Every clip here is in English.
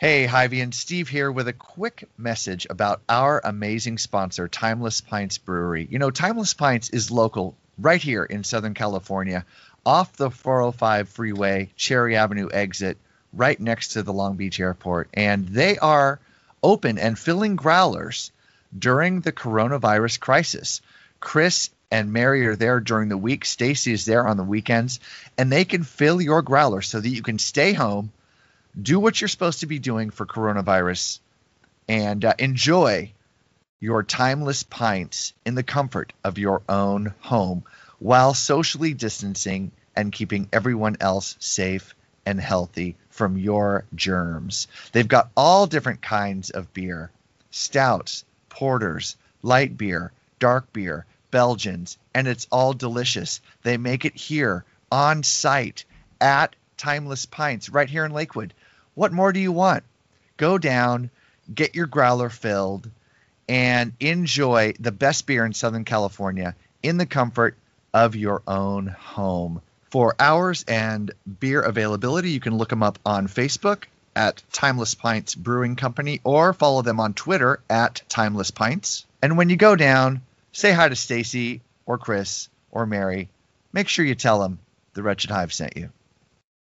Hey, Hyvey and Steve here with a quick message about our amazing sponsor, Timeless Pints Brewery. You know, Timeless Pints is local right here in Southern California, off the 405 freeway, Cherry Avenue exit, right next to the Long Beach airport. And they are open and filling growlers during the coronavirus crisis. Chris and Mary are there during the week. Stacy is there on the weekends, and they can fill your growler so that you can stay home do what you're supposed to be doing for coronavirus and uh, enjoy your timeless pints in the comfort of your own home while socially distancing and keeping everyone else safe and healthy from your germs. They've got all different kinds of beer stouts, porters, light beer, dark beer, Belgians, and it's all delicious. They make it here on site at Timeless Pints right here in Lakewood. What more do you want? Go down, get your growler filled, and enjoy the best beer in Southern California in the comfort of your own home. For hours and beer availability, you can look them up on Facebook at Timeless Pints Brewing Company or follow them on Twitter at Timeless Pints. And when you go down, say hi to Stacy or Chris or Mary. Make sure you tell them the Wretched Hive sent you.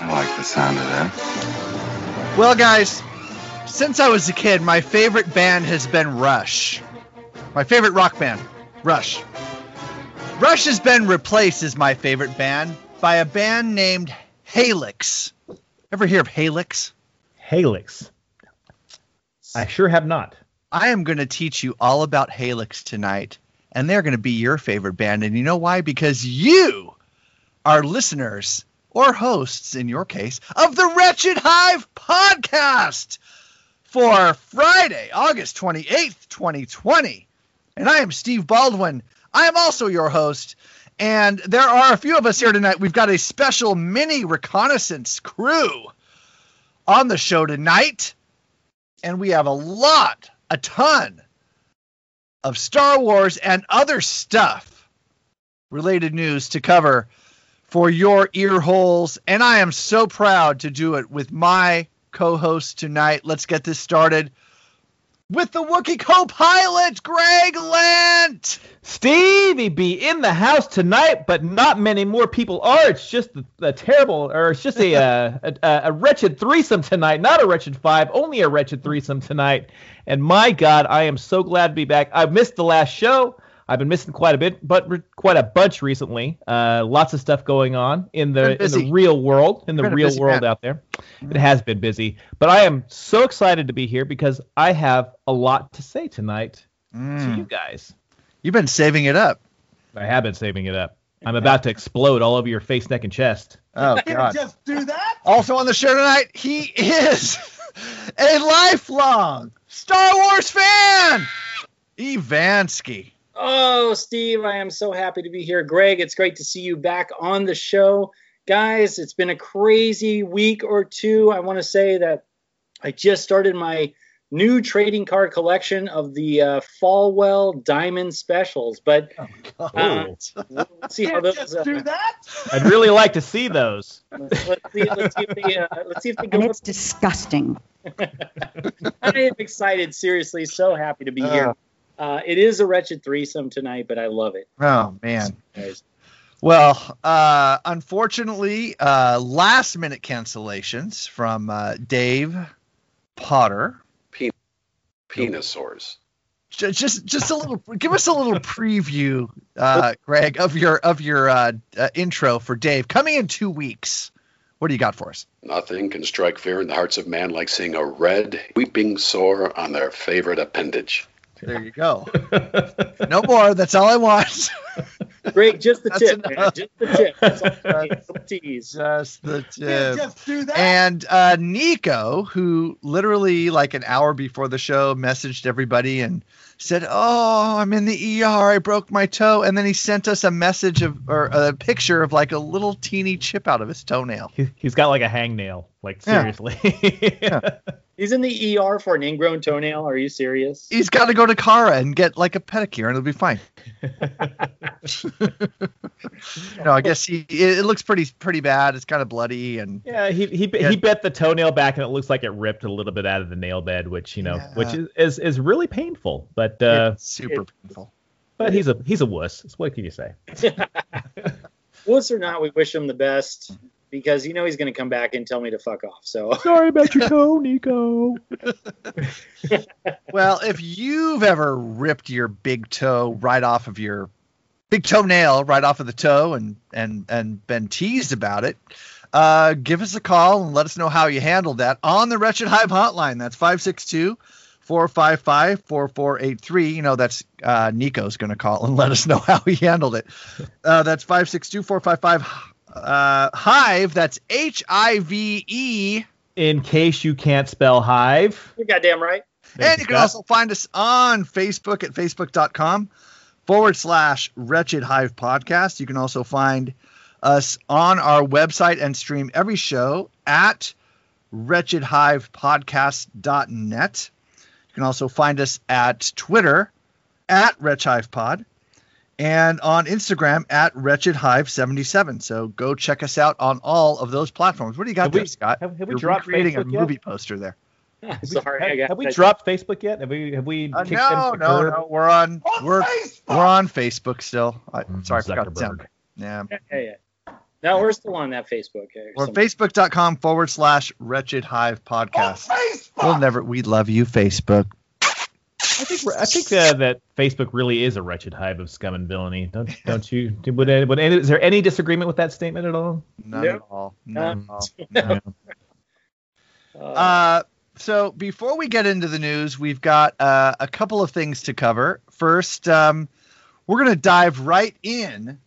I like the sound of that. Well, guys, since I was a kid, my favorite band has been Rush. My favorite rock band, Rush. Rush has been replaced as my favorite band by a band named Halyx. Ever hear of Halyx? Halyx. I sure have not. I am going to teach you all about Halyx tonight, and they're going to be your favorite band. And you know why? Because you are listeners or hosts, in your case, of the Wretched Hive podcast for Friday, August 28th, 2020. And I am Steve Baldwin. I am also your host. And there are a few of us here tonight. We've got a special mini reconnaissance crew on the show tonight. And we have a lot, a ton of Star Wars and other stuff related news to cover for your ear holes. And I am so proud to do it with my co host tonight. Let's get this started with the Wookiee co pilot, Greg Lent. Stevie be in the house tonight, but not many more people are. It's just a, a terrible, or it's just a, uh, a, a a wretched threesome tonight, not a wretched five, only a wretched threesome tonight. And my God, I am so glad to be back. I missed the last show. I've been missing quite a bit, but re- quite a bunch recently. Uh, lots of stuff going on in the in the real world, in the real world man. out there. It has been busy, but I am so excited to be here because I have a lot to say tonight to Mm. you guys. You've been saving it up. I have been saving it up. I'm about to explode all over your face, neck, and chest. Oh, God. Just do that? Also on the show tonight, he is a lifelong Star Wars fan, Evansky. Oh, Steve, I am so happy to be here. Greg, it's great to see you back on the show. Guys, it's been a crazy week or two. I want to say that I just started my new trading card collection of the uh, Falwell Diamond Specials, but uh, we'll see how those. Uh, that? I'd really like to see those. let's, let's see, let's see if they, uh, let's see if they go. and it's disgusting. I am excited. Seriously, so happy to be here. Uh, it is a wretched threesome tonight, but I love it. Oh, man. Well, uh, unfortunately, uh, last minute cancellations from uh, Dave Potter. Penisaurs. Ju- Just, just a little. give us a little preview, uh, Greg, of your of your uh, uh, intro for Dave coming in two weeks. What do you got for us? Nothing can strike fear in the hearts of man like seeing a red, weeping sore on their favorite appendage. There you go. no more. That's all I want. Greg, just the That's tip, man. Just the tip. That's all I need. Tease. Just the Can't tip. just do that. And uh, Niko, who literally like an hour before the show messaged everybody and said, "Oh, I'm in the ER. I broke my toe," and then he sent us a message of or a picture of like a little teeny chip out of his toenail. He, he's got like a hangnail. Like Yeah. seriously. He's in the ER for an ingrown toenail. Are you serious? He's got to go to Kara and get like a pedicure, and it'll be fine. no, I guess he. It, it looks pretty pretty bad. It's kind of bloody, and Yeah, he he Yeah. he bent the toenail back and it looks like it ripped a little bit out of the nail bed, which you know, Yeah. which is, is is really painful. But uh, it's super it- painful. but he's a he's a wuss. So what can you say? Wuss or not, we wish him the best because you know he's going to come back and tell me to fuck off. So Sorry about your toe, Niko. Well, if you've ever ripped your big toe right off of your big toenail right off of the toe and and and been teased about it, uh, give us a call and let us know how you handled that on the Wretched Hive hotline. That's 562 455 4483. You know, that's uh, Niko's going to call and let us know how he handled it. Uh, that's 562 455 uh, Hive. That's H I V E. In case you can't spell hive. you're goddamn right. Thank and you can Scott. also find us on Facebook at facebook.com forward slash wretched hive podcast. You can also find us on our website and stream every show at wretchedhivepodcast.net. You can also find us at Twitter at wretchhivepod and on Instagram at wretchedhive77. So go check us out on all of those platforms. What do you got Have there, we- Scott? have- have we You're dropped recreating a Facebook yet? movie poster there. Sorry, have, I got have we that. dropped Facebook yet? Have we have we Uh, kicked no, them to the no, curb? no. We're on. On we're Facebook! we're on Facebook still. I, Mm, sorry, I forgot the Zuckerberg. sound. Yeah, Yeah, yeah. No, we're still on that Facebook. Okay, we're facebook.com forward slash wretched hive podcast. Facebook! We'll never. We love you, Facebook. I think I think uh, that Facebook really is a wretched hive of scum and villainy. Don't don't you? do- Would, any- would any, is there any disagreement with that statement at all? None Nope. at all. None Uh, at all. uh, Uh, so before we get into the news, we've got uh, a couple of things to cover. First, um, we're going to dive right in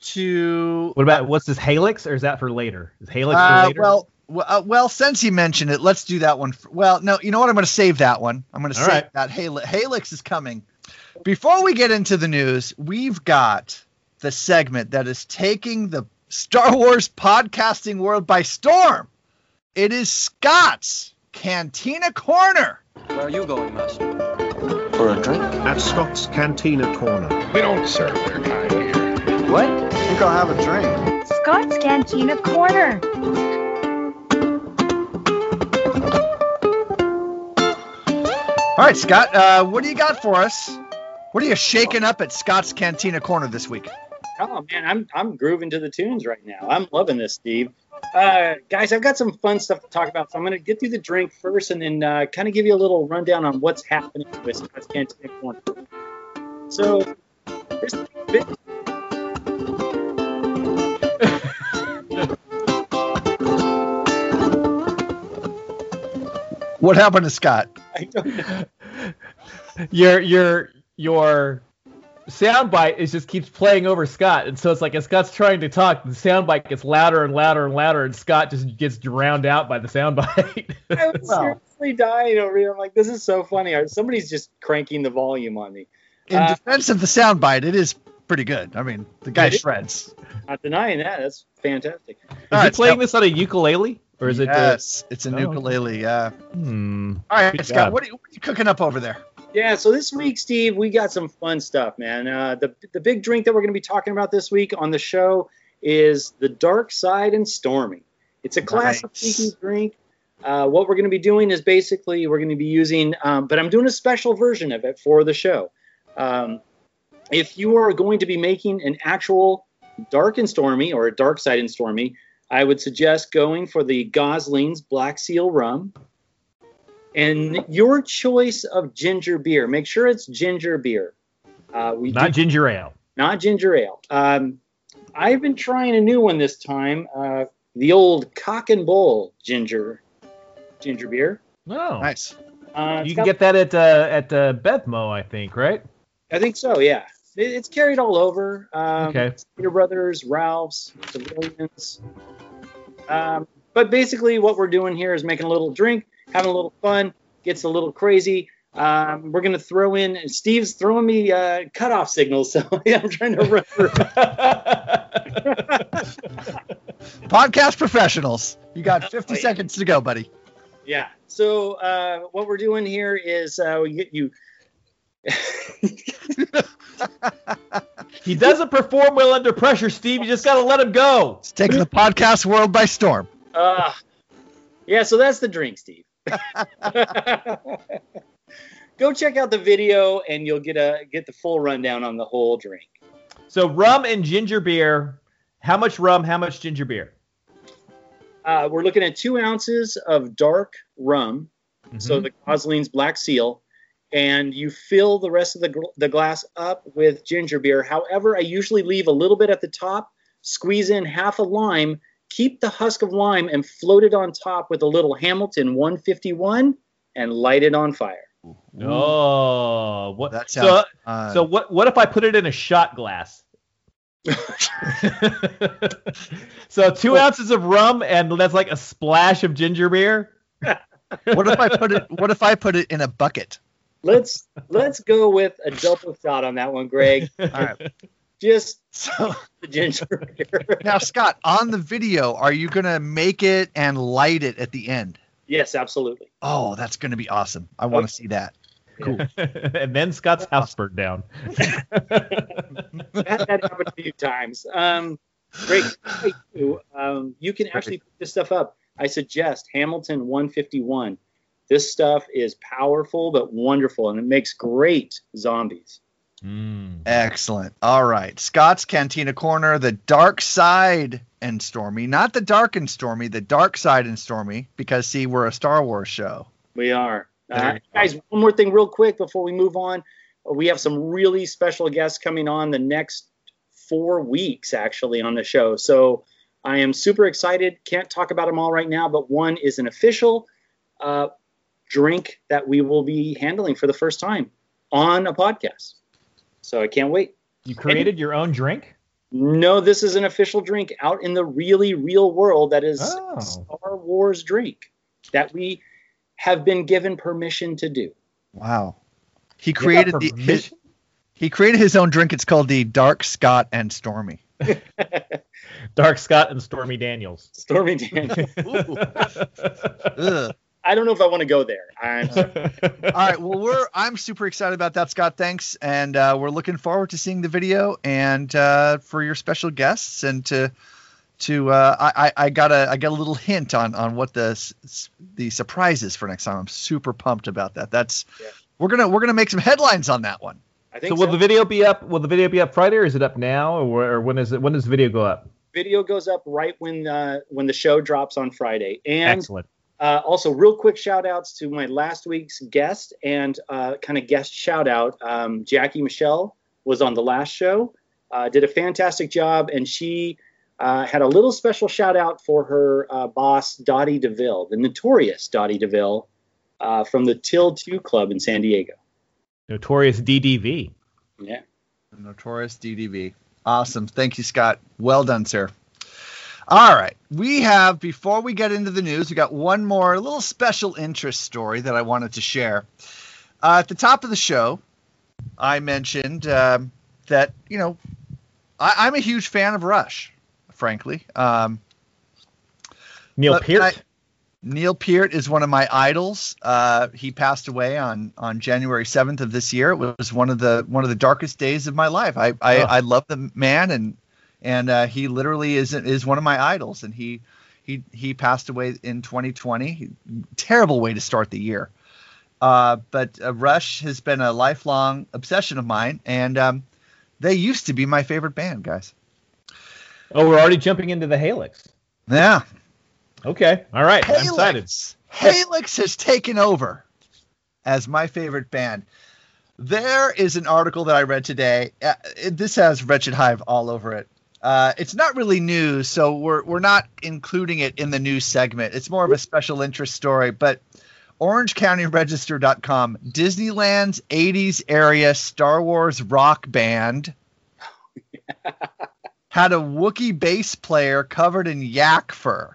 to What about what's this Halyx or is that for later? Is Halyx Uh, for later? well, w- uh, well, since you mentioned it, let's do that one. f well, no, you know what? I'm going to save that one. I'm going to All save right. that. Hal- Halyx is coming. Before we get into the news, we've got the segment that is taking the Star Wars podcasting world by storm. It is Scott's Cantina Corner. Where are you going, Master? For a drink? at Scott's Cantina Corner. We don't serve their kind here. What? I think I'll have a drink. Scott's Cantina Corner. All right, Scott, uh, what do you got for us? What are you shaking up at Scott's Cantina Corner this week? Oh man, I'm I'm grooving to the tunes right now. I'm loving this, Steve. Uh, guys, I've got some fun stuff to talk about, so I'm gonna get through the drink first, and then uh, kind of give you a little rundown on what's happening with Scott's Cantina Corner. So, bit, What happened to Scott? I don't know. your your your soundbite is just keeps playing over Scott, and so it's like as Scott's trying to talk, the soundbite gets louder and louder and louder, and Scott just gets drowned out by the soundbite. I was Well. seriously dying over here. I'm like, this is so funny. Somebody's just cranking the volume on me. In Uh, defense of the soundbite, it is pretty good. I mean, the guy shreds. Not denying that. That's fantastic. is All he right, playing Scott. this on a ukulele or is it? Uh, yes, it's a Oh, okay. ukulele. Yeah. hmm. All right, Good Scott, what are, you, what are you cooking up over there? Yeah, so this week, Steve, we got some fun stuff, man. Uh, the the big drink that we're going to be talking about this week on the show is the Dark Side and Stormy. It's a classic Nice. tiki drink. Uh, what we're going to be doing is basically we're going to be using, um, but I'm doing a special version of it for the show. Um, if you are going to be making an actual Dark and Stormy or a Dark Side and Stormy, I would suggest going for the Gosling's Black Seal Rum and your choice of ginger beer. Make sure it's ginger beer. Uh, we Not do- ginger ale. not ginger ale. Um, I've been trying a new one this time. Uh, the old Cock and Bull ginger ginger beer. No, Nice. Uh, it's you got- can get that at uh, at uh, Bevmo, I think, right? I think so. Yeah. it, it's carried all over. Um, Okay. Stater Brothers, Ralph's, Civilians. Um, but basically, what we're doing here is making a little drink, having a little fun, gets a little crazy. Um, we're gonna throw in. Steve's throwing me uh, cutoff signals, so I'm trying to run through. Podcast professionals. You got 50 Wait. seconds to go, buddy. Yeah. So uh, what we're doing here is uh, we get you. He doesn't perform well under pressure, Steve. You just got to let him go. It's taking the podcast world by storm. Uh, yeah, so that's the drink, Steve. Go check out the video, and you'll get a get the full rundown on the whole drink. So rum and ginger beer. How much rum? How much ginger beer? Uh, we're looking at two ounces of dark rum, so the Gosling's Black Seal, and you fill the rest of the, gl- the glass up with ginger beer. However, I usually leave a little bit at the top, squeeze in half a lime, keep the husk of lime, and float it on top with a little Hamilton 151, and light it on fire. Oh, what? That so, sounds fun. so what? What if I put it in a shot glass? so two ounces of rum and that's like a splash of ginger beer. What if I put it? What if I put it in a bucket? Let's let's go with a double shot on that one, Greg. All right. Just So the ginger beer. now, Scott, on the video, are you gonna make it and light it at the end? yes, absolutely. Oh, that's gonna be awesome. I want to see that. Cool. and then Scott's house burned down. that, that happened a few times. Um, Greg, hey, too, um, you can actually put this stuff up. I suggest Hamilton 151. This stuff is powerful but wonderful, and it makes great zombies. Mm. Excellent. All right, Scott's Cantina Corner, the dark side and Stormy, not the dark and Stormy, the dark side and Stormy, because see, we're a Star Wars show. We are. Uh, guys, one more thing, real quick, before we move on. We have some really special guests coming on the next four weeks, actually, on the show. So I am super excited. Can't talk about them all right now, but one is an official uh, drink that we will be handling for the first time on a podcast. So I can't wait. You created your own drink? No, this is an official drink out in the really real world that is Oh. Star Wars drink that we have been given permission to do. Wow. He created the his, he created his own drink. It's called the Dark Scott and Stormy. Dark Scott and Stormy Daniels. Stormy Daniels. Ugh. I don't know if I want to go there. I'm sorry. All right. Well, we're I'm super excited about that, Scott. Thanks, and uh, we're looking forward to seeing the video and uh, for your special guests and to to uh, I, I I got a I got a little hint on on what the s- s- the surprise is for next time. I'm super pumped about that. That's Yeah. we're gonna we're gonna make some headlines on that one. I So think will so. the video be up? Will the video be up Friday, or is it up now, or, or when is it? When does the video go up? video goes up right when uh, when the show drops on Friday. And Excellent. Uh, also, real quick shout outs to my last week's guest and uh, kind of guest shout out. Um, Jackie Michelle was on the last show, uh, did a fantastic job, and she uh, had a little special shout out for her uh, boss, Dottie DeVille, the notorious Dottie DeVille uh, from the Till 2 Club in San Diego. Notorious DDV. Yeah. The notorious DDV. Awesome. Thank you, Scott. Well done, sir. All right. We have, before we get into the news, we got one more little special interest story that I wanted to share. Uh, at the top of the show, I mentioned um, that, you know, I, I'm a huge fan of Rush, frankly. Um, Neil Peart. I- Neil Peart is one of my idols. Uh, he passed away on on January seventh of this year. It was one of the one of the darkest days of my life. I I, Oh. I love the man and and uh, he literally is is one of my idols. And he he he passed away in 2020. Terrible way to start the year. Uh, but uh, Rush has been a lifelong obsession of mine, and um, they used to be my favorite band, guys. oh, we're already jumping into the Halyx. Yeah, Okay. All right. I'm excited. Halyx. Halyx has taken over as my favorite band. There is an article that I read today. Uh, it- this has Wretched Hive all over it. Uh, it's not really news, so we're we're not including it in the news segment. It's more of a special interest story. But OrangeCountyRegister.com, Disneyland's 80s area Star Wars rock band had a Wookiee bass player covered in yak fur.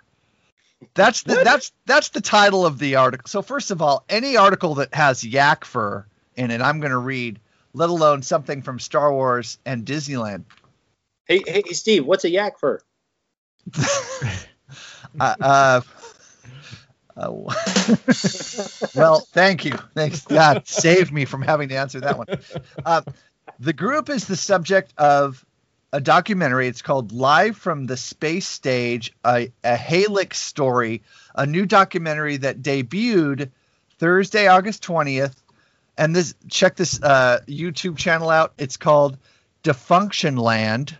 That's the that's that's the title of the article. So first of all, any article that has yak fur in it, I'm going to read, let alone something from Star Wars and Disneyland. Hey, hey, Steve, what's a yak fur? uh, uh, uh, well, thank you. Thanks God, saved me from having to answer that one. Uh, the group is the subject of a documentary. It's called Live from the Space Stage, a, a Halyx story, a new documentary that debuted Thursday, August 20th. And this, check this uh, YouTube channel out. It's called Defunction Land.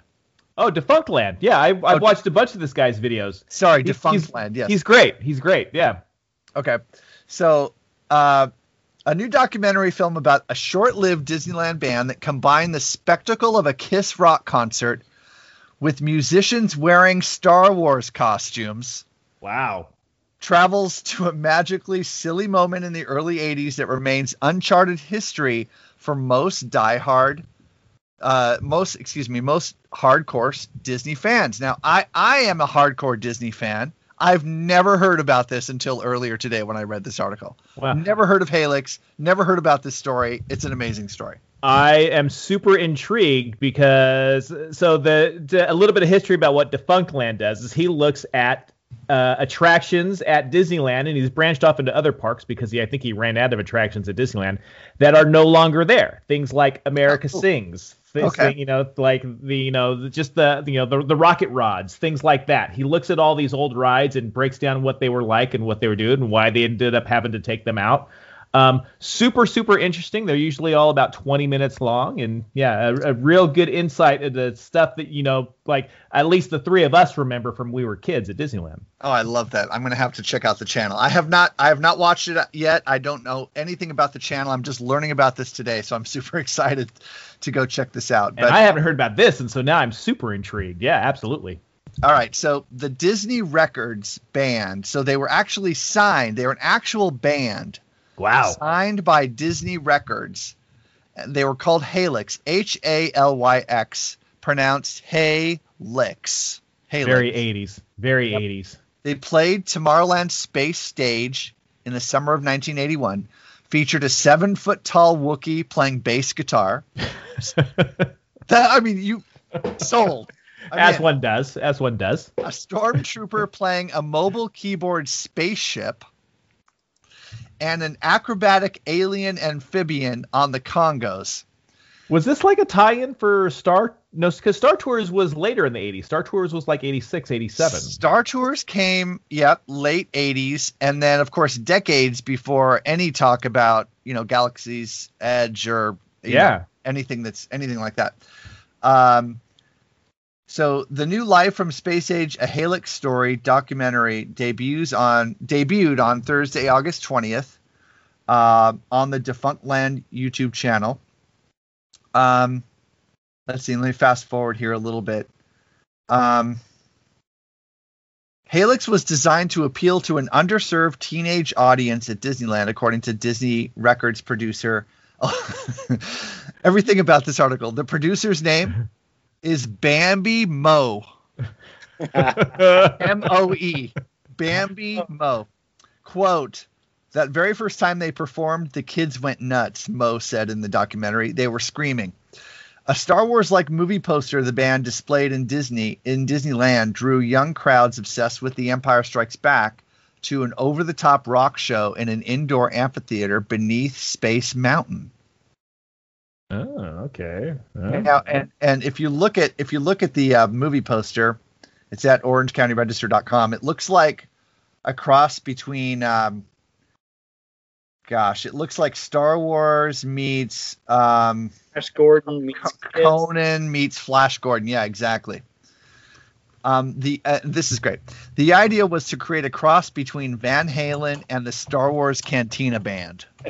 Oh, Defunct Land. Yeah, I, I've Okay. watched a bunch of this guy's videos. Sorry, He's- Defunct Land. Yes. He's great. He's great. Yeah. Okay. So, uh, a new documentary film about a short lived Disneyland band that combined the spectacle of a Kiss rock concert with musicians wearing Star Wars costumes Wow. travels to a magically silly moment in the early 80s that remains uncharted history for most diehard uh most excuse me most hardcore disney fans now i i am a hardcore disney fan i've never heard about this until earlier today when i read this article Wow. never heard of halyx never heard about this story it's an amazing story I am super intrigued because so the, the a little bit of history about what Defunct Land does is he looks at uh, attractions at Disneyland and he's branched off into other parks because he I think he ran out of attractions at Disneyland that are no longer there. Things like America Oh. Sings, Okay. you know like the you know just the you know the, the rocket rods, things like that. He looks at all these old rides and breaks down what they were like and what they were doing and why they ended up having to take them out. Um, super, super interesting. They're usually all about 20 minutes long, and yeah, a, a real good insight into stuff that you know, like at least the three of us remember from we were kids at Disneyland. oh i love that i'm gonna have to check out the channel i have not i have not watched it yet i don't know anything about the channel i'm just learning about this today so i'm super excited to go check this out And I haven't heard about this, and so now I'm super intrigued. Yeah, absolutely. All right, so the Disney Records band, so they were actually signed. They were an actual band Wow. signed by Disney Records. And They were called Halyx, H A L Y X, pronounced Hey Licks. Halyx. Very 80s. Very 80s. They played Tomorrowland Space Stage in the summer of 1981. Featured a seven foot tall Wookiee playing bass guitar. that I mean, you sold. I'm as in. one does. As one does. a stormtrooper playing a mobile keyboard spaceship, and an acrobatic alien amphibian on the congas. Was this like a tie-in for Star? No, because Star Tours was later in the 80s. Star Tours was like 86, 87. Star Tours came, yep, late 80s, and then, of course, decades before any talk about, you know, Galaxy's Edge or Yeah. know, anything that's anything like that. Um, so the new Live from Space Age, a Halyx story documentary debuts on debuted on Thursday, August 20th, uh, on the Defunct Land YouTube channel. Um, let's see. Let me fast forward here a little bit. Um, Halyx was designed to appeal to an underserved teenage audience at Disneyland, according to Disney Records producer. Everything about this article. The producer's name is Bambi Mo. M O E. Bambi Mo. Quote That very first time they performed, the kids went nuts, Mo said in the documentary. They were screaming. A Star Wars like movie poster the band displayed in Disney in Disneyland drew young crowds obsessed with The Empire Strikes Back to an over the top rock show in an indoor amphitheater beneath Space Mountain. Oh, okay. Now, and and if you look at if you look at the uh, movie poster, it's at OrangeCountyRegister.com. It looks like a cross between, um, gosh, it looks like Star Wars meets um, Flash Gordon meets Conan meets Flash Gordon. Yeah, exactly. Um, the uh, this is great. The idea was to create a cross between Van Halen and the Star Wars Cantina Band.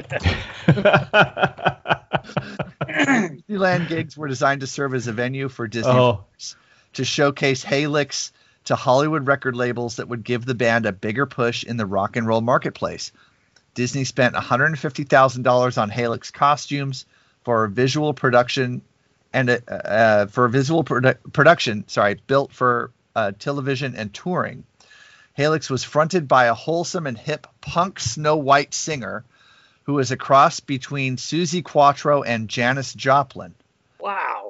Disneyland gigs were designed to serve as a venue for Disney Oh. to showcase Halyx to Hollywood record labels that would give the band a bigger push in the rock and roll marketplace. Disney spent $150,000 on Halyx costumes for a visual production and uh, uh, for a visual produ- production, sorry, built for uh, television and touring. Halyx was fronted by a wholesome and hip punk Snow White singer who is a cross between Suzi Quatro and Janis Joplin. Wow.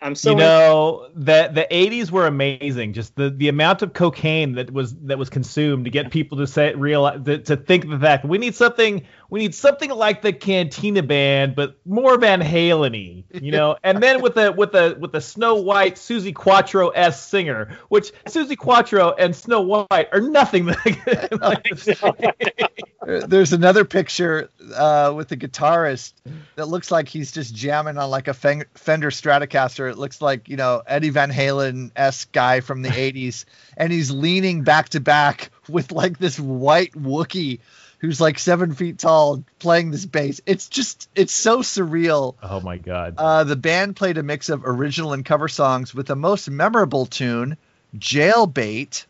I'm so you know the the 80s were amazing. Just the, the amount of cocaine that was that was consumed to get people to say realize to, to think the fact we need something we need something like the Cantina Band, but more Van Halen-y, you know. and then with the with the with the Snow White Suzi Quatro s singer, which Suzi Quatro and Snow White are nothing like. There's another picture uh, with the guitarist that looks like he's just jamming on like a Fender Stratocaster. It looks like you know Eddie Van Halen s guy from the '80s, and he's leaning back to back with like this white Wookie who's like seven feet tall playing this bass. It's just it's so surreal. Oh my god. Uh, the band played a mix of original and cover songs with the most memorable tune, Jailbait,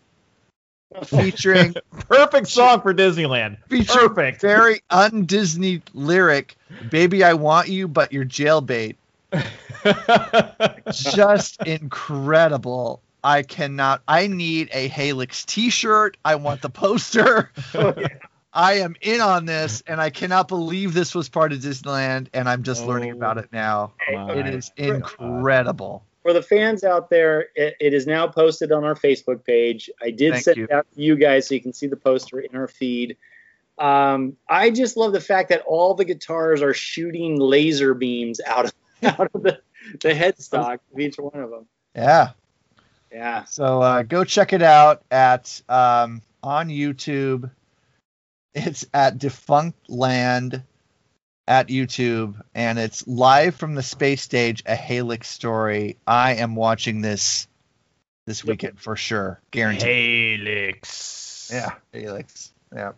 featuring perfect song for Disneyland. Featuring perfect. Very un-Disney lyric, "Baby, I want you, but you're jailbait." just incredible. I cannot. I need a Halyx T-shirt. I want the poster. Oh, yeah. I am in on this, and I cannot believe this was part of Disneyland, and I'm just oh, learning about it now. It is incredible. For the fans out there, it, it is now posted on our Facebook page. I did Thank send you. it out to you guys so you can see the poster in our feed. Um, I just love the fact that all the guitars are shooting laser beams out of out of the, the headstock of each one of them. Yeah. Yeah. So uh, go check it out at um, on YouTube it's at Defunct Land at YouTube, and it's live from the space stage, a Halyx story. I am watching this this weekend for sure, guaranteed. Halyx. Yeah, Halyx. Yeah.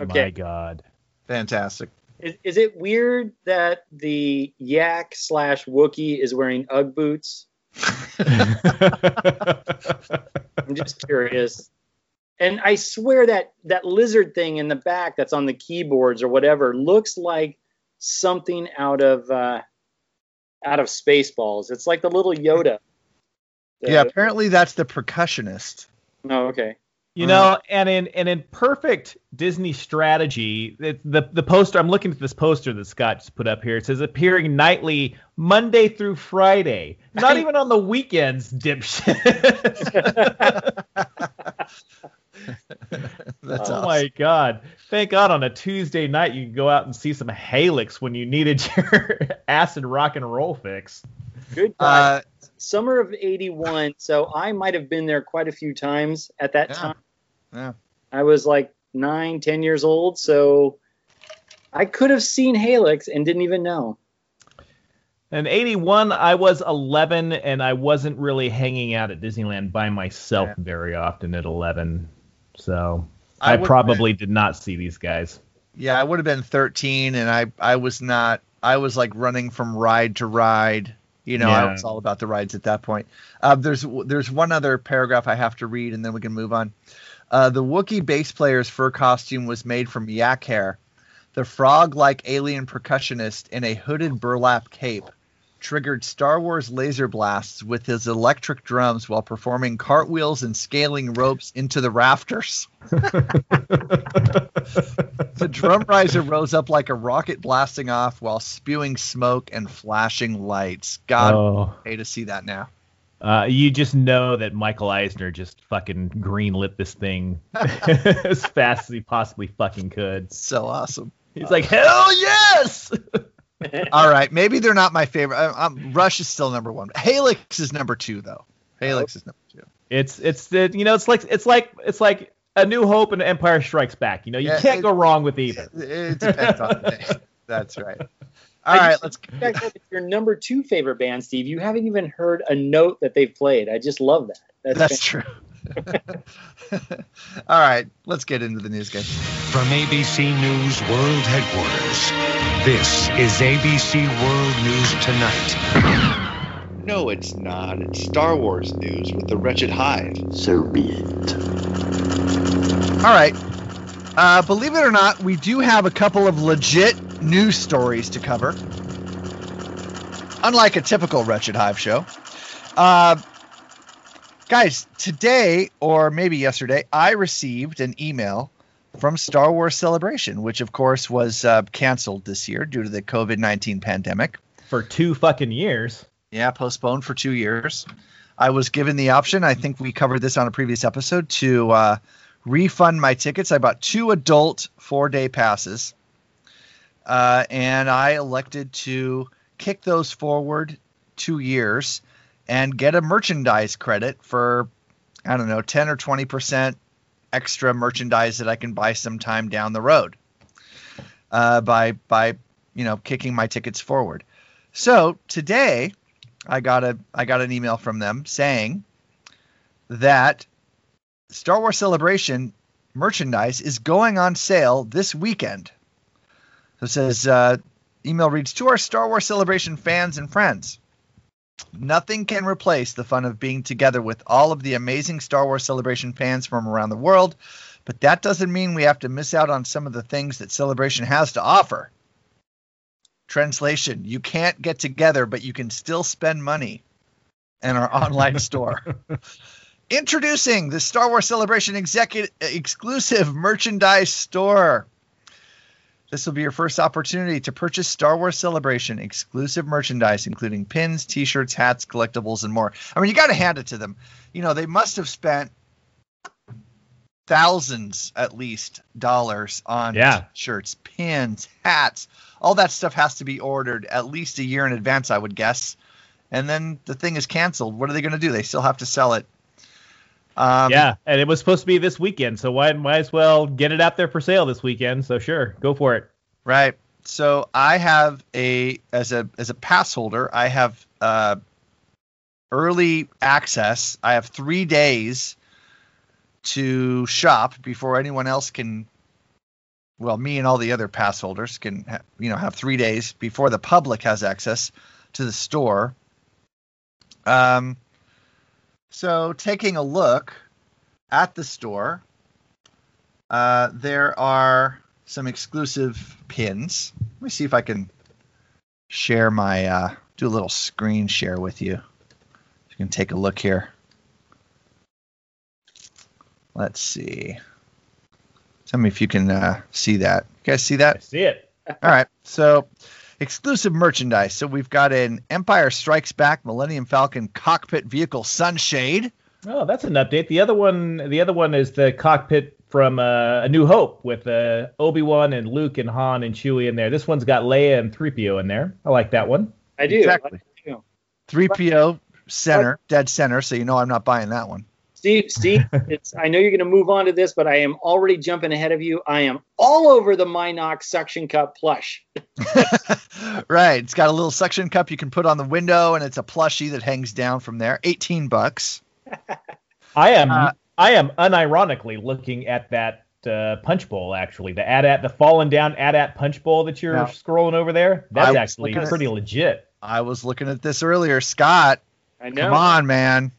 Okay. My God. Fantastic. Is, is it weird that the yak slash Wookie is wearing UGG boots? I'm just curious and I swear that that lizard thing in the back that's on the keyboards or whatever looks like something out of uh, out of Spaceballs. It's like the little Yoda. The, yeah, apparently that's the percussionist. Oh, okay. You know, and in and in perfect Disney strategy, it, the the poster I'm looking at this poster that Scott just put up here. It says appearing nightly Monday through Friday, not even on the weekends, dipshit. That's oh awesome. my god! Thank God on a Tuesday night you can go out and see some Halyx when you needed your acid rock and roll fix. Good. Uh, Summer of '81. So I might have been there quite a few times at that yeah. time. Yeah. I was like nine, ten years old, so I could have seen Halyx and didn't even know. In 81, I was 11 and I wasn't really hanging out at Disneyland by myself yeah. very often at 11. So I, I probably did not see these guys. Yeah, I would have been 13, and I I was not. I was like running from ride to ride. You know, yeah. I was all about the rides at that point. Uh, there's there's one other paragraph I have to read, and then we can move on. Uh, the Wookiee bass player's fur costume was made from yak hair. The frog-like alien percussionist in a hooded burlap cape triggered Star Wars laser blasts with his electric drums while performing cartwheels and scaling ropes into the rafters. the drum riser rose up like a rocket blasting off while spewing smoke and flashing lights. God, oh. pay to see that now. Uh, you just know that Michael Eisner just fucking greenlit this thing as fast as he possibly fucking could. So awesome. He's uh, like, hell yes! All right, maybe they're not my favorite. I, Rush is still number one. Halyx is number two, though. Halyx is number two. It's it's the you know it's like it's like it's like a New Hope and Empire Strikes Back. You know you yeah, can't it, go wrong with either. It, it depends on the day. That's right. All right, let's. It's your number two favorite band, Steve. You haven't even heard a note that they've played. I just love that. That's, That's true. All right, let's get into the news, guys. From ABC News World Headquarters, this is ABC World News Tonight. No, it's not. It's Star Wars news with the Wretched Hive. So be it. All right. Uh, believe it or not, we do have a couple of legit news stories to cover. Unlike a typical Wretched Hive show. Uh, guys, today, or maybe yesterday, I received an email from Star Wars Celebration, which of course was uh, canceled this year due to the COVID 19 pandemic. For two fucking years. Yeah, postponed for two years. I was given the option, I think we covered this on a previous episode, to uh, refund my tickets. I bought two adult four day passes, uh, and I elected to kick those forward two years and get a merchandise credit for, I don't know, 10 or 20% extra merchandise that I can buy sometime down the road uh, by, by, you know, kicking my tickets forward. So today, I got a I got an email from them saying that Star Wars Celebration merchandise is going on sale this weekend. So it says uh, email reads to our Star Wars Celebration fans and friends. Nothing can replace the fun of being together with all of the amazing Star Wars Celebration fans from around the world, but that doesn't mean we have to miss out on some of the things that Celebration has to offer. Translation You can't get together, but you can still spend money in our online store. Introducing the Star Wars Celebration executive exclusive merchandise store. This will be your first opportunity to purchase Star Wars Celebration exclusive merchandise, including pins, t shirts, hats, collectibles, and more. I mean, you got to hand it to them. You know, they must have spent thousands at least dollars on Yeah. shirts, pins, hats. All that stuff has to be ordered at least a year in advance, I would guess. And then the thing is canceled. What are they going to do? They still have to sell it. Um, yeah, and it was supposed to be this weekend, so why might as well get it out there for sale this weekend. So sure, go for it. Right. So I have a as a as a pass holder, I have uh, early access. I have three days to shop before anyone else can. Well, me and all the other pass holders can, ha- you know, have three days before the public has access to the store. Um. So taking a look at the store, uh, there are some exclusive pins. Let me see if I can share my uh, do a little screen share with you. You can take a look here. Let's see. Tell me if you can uh, see that. You guys see that? I see it. All right. So, exclusive merchandise. So we've got an Empire Strikes Back Millennium Falcon cockpit vehicle sunshade. Oh, that's an update. The other one, the other one is the cockpit from uh, A New Hope with uh, Obi Wan and Luke and Han and Chewie in there. This one's got Leia and 3PO in there. I like that one. I do. Exactly. I do. 3PO center, dead center. So you know I'm not buying that one. Steve, Steve, it's I know you're going to move on to this, but I am already jumping ahead of you. I am all over the Mynocks suction cup plush. right. It's got a little suction cup you can put on the window, and it's a plushie that hangs down from there. 18 bucks. I am Uh, I am unironically looking at that uh, punch bowl actually. The AT-AT, the fallen down AT-AT punch bowl that you're Now, scrolling over there. That's actually looking at- pretty legit. I was looking at this earlier. Scott, I know. come on, man.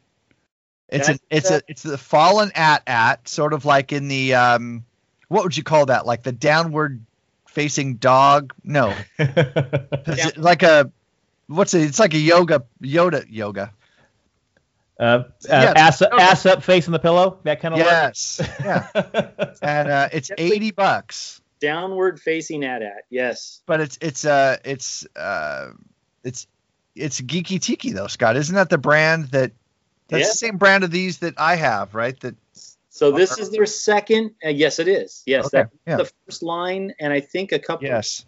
It's a, it's a, it's the fallen AT-AT sort of like in the um, what would you call that? Like the downward facing dog? No, Is it like a what's it? It's like a yoga Yoda yoga. Uh, uh, Yeah, ass, okay. ass up, face in the pillow, that kind of Yes, yeah, and uh, it's eighty bucks. Downward facing AT-AT. Yes. but it's it's uh it's uh it's it's geeky tiki though scott isn't that the brand that that's Yeah. the same brand of these that i have right that So this is their second. Uh, yes, it is. Yes, Okay, that's yeah. the first line, and I think a couple. yes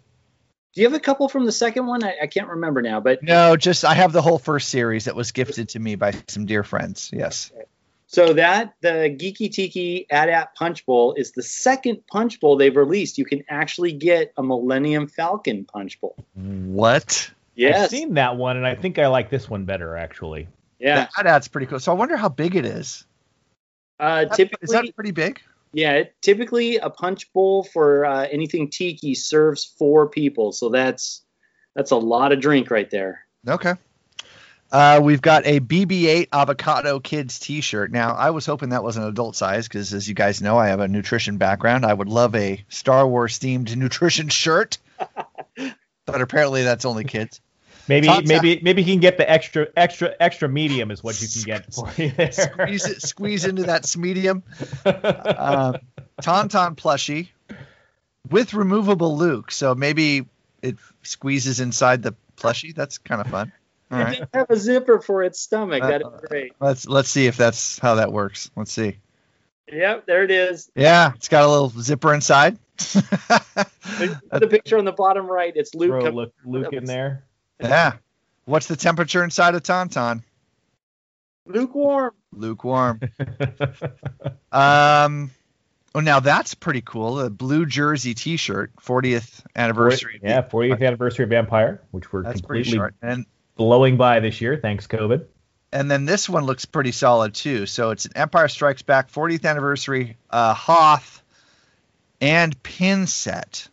Do you have a couple from the second one? I, I can't remember now, but no just i have the whole first series that was gifted to me by some dear friends yes So that the Geeky Tiki AT-AT Punch Bowl is the second Punch Bowl they've released. You can actually get a Millennium Falcon Punch Bowl. what Yes. I've seen that one, and I think I like this one better actually. Yeah. that, that's pretty cool so i wonder how big it is Uh, That- typically, is that pretty big yeah. Typically, a punch bowl for uh, anything tiki serves four people. So that's that's a lot of drink right there. okay Uh, we've got a BB-8 Avocado Kids T-shirt. Now, I was hoping that was an adult size because, as you guys know, I have a nutrition background. I would love a Star Wars themed nutrition shirt, but apparently that's only kids. Maybe Todd's maybe maybe you can get the extra extra extra medium is what you can get for you there. Squeeze it, squeeze into that medium. Um, Tauntaun plushie with removable Luke, so maybe it squeezes inside the plushie. That's kind of fun. All It right. didn't have a zipper for its stomach. Uh, That is great. Let's let's see if that's how that works. Let's see. Yep, there it is. Yeah, it's got a little zipper inside. The picture on the bottom right. It's Luke. Throw Luke, Luke in there. Yeah. What's the temperature inside of Tauntaun? Lukewarm. Lukewarm. um. Oh, now that's pretty cool. A blue jersey T-shirt, 40th anniversary. Yeah, 40th anniversary of Empire, which we're That's completely short. And blowing by this year, thanks COVID. and then this one looks pretty solid too. So it's an Empire Strikes Back 40th anniversary uh, Hoth and pin set.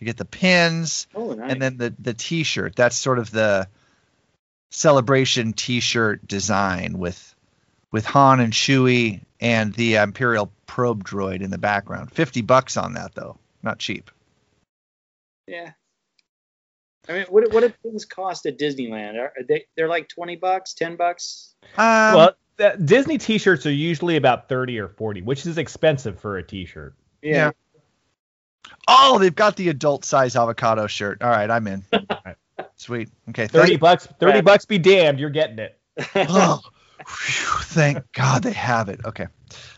You get the pins Oh, nice. and then the the T-shirt. That's sort of the celebration T-shirt design with with Han and Chewie and the Imperial probe droid in the background. Fifty bucks on that though, not cheap. yeah. I mean, what what do things cost at Disneyland? Are are they they're like twenty bucks, ten bucks? Um, well, Disney T-shirts are usually about 30 or 40, which is expensive for a T-shirt. Yeah. Oh, they've got the adult size avocado shirt. All right, I'm in. Sweet. Okay. 30 bucks, 30 Right. bucks be damned, you're getting it. oh, phew, thank God they have it. Okay.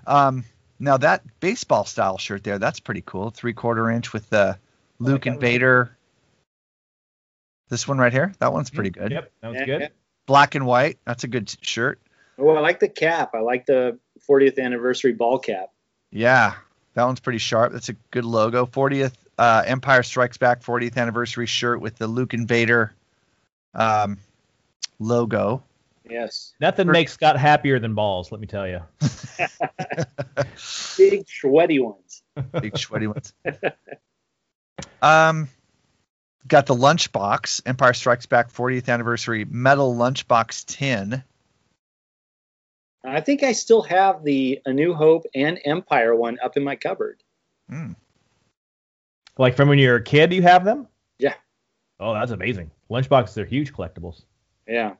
Um, now that baseball style shirt there, that's pretty cool. Three quarter inch with the Luke and Vader. This one right here, that one's pretty good. Yep, that was Yeah, good. yeah. Black and white, that's a good shirt. Oh, I like the cap. I like the 40th anniversary ball cap. Yeah, that one's pretty sharp. That's a good logo. 40th uh, Empire Strikes Back 40th anniversary shirt with the Luke and Vader um, logo. Yes. Nothing makes Scott happier than balls, let me tell you. Big sweaty ones. big sweaty ones. Um, got the lunchbox, Empire Strikes Back 40th anniversary metal lunchbox tin. I think I still have the A New Hope and Empire one up in my cupboard. Mm. Like from when you were a kid, you have them? Yeah. Oh, that's amazing. Lunchboxes are huge collectibles. Yeah.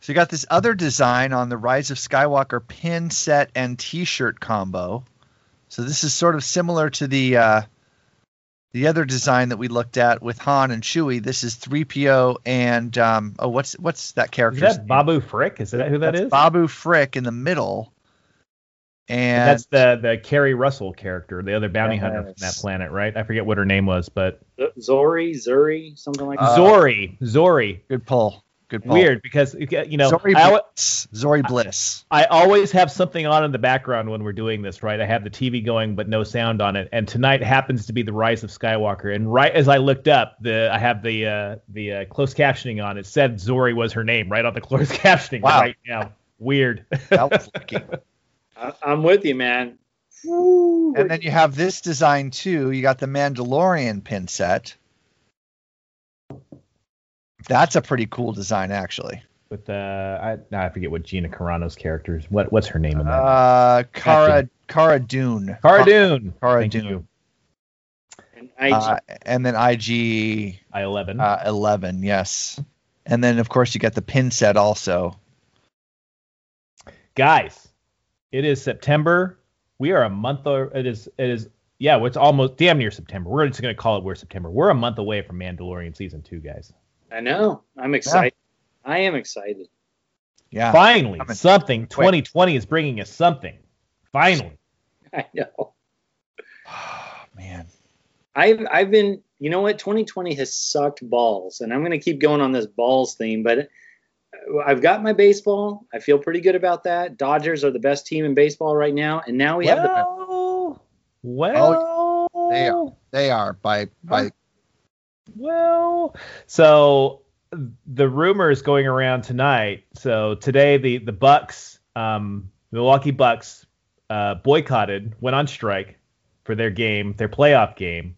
So you got this other design on the Rise of Skywalker pin set and T-shirt combo. So this is sort of similar to the uh, the other design that we looked at with Han and Chewie. This is 3PO and um, oh, what's what's that Is character's that name? Babu Frick? Is that who that That's is? Babu Frick in the middle. And That's the the Keri Russell character, the other bounty hunter from that planet, right? I forget what her name was, but Z- Zorii, Zuri, something like that. Uh, Zorii, Zorii. good pull. Good pull. Weird because you know Zorii I, Bliss. Zorii Bliss. I always have something on in the background when we're doing this, right? I have the TV going but no sound on it, and tonight happens to be the Rise of Skywalker. And right as I looked up, the I have the uh, the uh, closed captioning on. It said Zorii was her name right on the closed captioning Wow. right now. Weird. That was lucky. I- I'm with you, man. Woo. And then you have this design too. You got the Mandalorian pin set. That's a pretty cool design, actually. With uh, I now I forget what Gina Carano's character is. What what's her name in that? Uh, Cara Cara Dune. Cara Dune. Cara Thank Dune. you. And IG, Uh, and then IG I eleven. uh, 11, yes. And then of course you got the pin set also. guys it is september we are a month or it is it is yeah it's almost damn near september we're just going to call it we're september we're a month away from mandalorian season two guys I know. I'm excited. I am excited. Yeah. finally coming. something Quick. 2020 is bringing us something finally I know. Oh, man. I've I've been you know what 2020 has sucked balls and I'm going to keep going on this balls theme but uh, I've got my baseball. I feel pretty good about that. Dodgers are the best team in baseball right now and now we have the well well They are. They are by by Well, so the rumors going around tonight. So today the the Bucks, um, Milwaukee Bucks, uh, boycotted, went on strike for their game, their playoff game.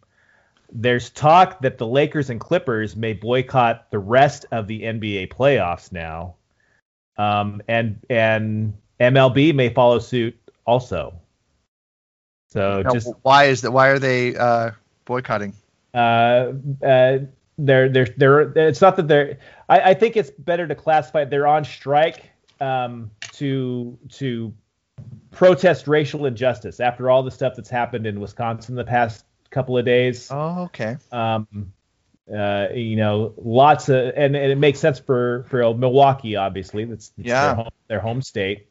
There's talk that the Lakers and Clippers may boycott the rest of the NBA playoffs now. um, and and MLB may follow suit also. So Now, just why is that? Why are they uh, boycotting? Uh, uh, they're they're they're it's not that they're I, I think it's better to classify they're on strike um, to to protest racial injustice after all the stuff that's happened in Wisconsin the past couple of days. Oh, okay. Um, uh, you know, lots of and, and it makes sense for for Milwaukee obviously that's, that's Yeah. their home their home state.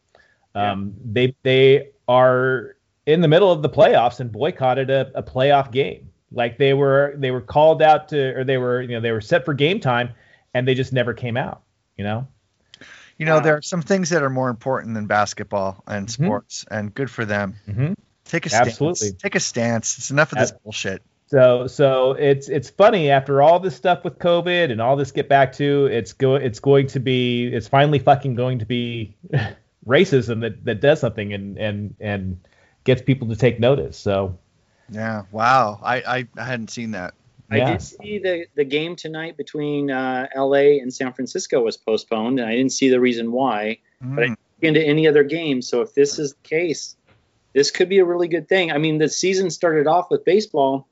Um, they they are in the middle of the playoffs and boycotted a, a playoff game. Like they were they were called out to or they were you know they were set for game time and they just never came out. You know. You know, there are some things that are more important than basketball and sports, and good for them. Mm-hmm. Take a stance. Absolutely. Take a stance. It's enough of this Ab- bullshit. So so it's it's funny after all this stuff with COVID and all this get back to it's go it's going to be it's finally fucking going to be racism that, that does something and and and gets people to take notice. So Yeah. Wow. I I, I hadn't seen that. I Yeah. did see the the game tonight between uh, L.A. and San Francisco was postponed, and I didn't see the reason why. But I Mm. didn't look into any other game, so if this is the case, this could be a really good thing. I mean, the season started off with baseball.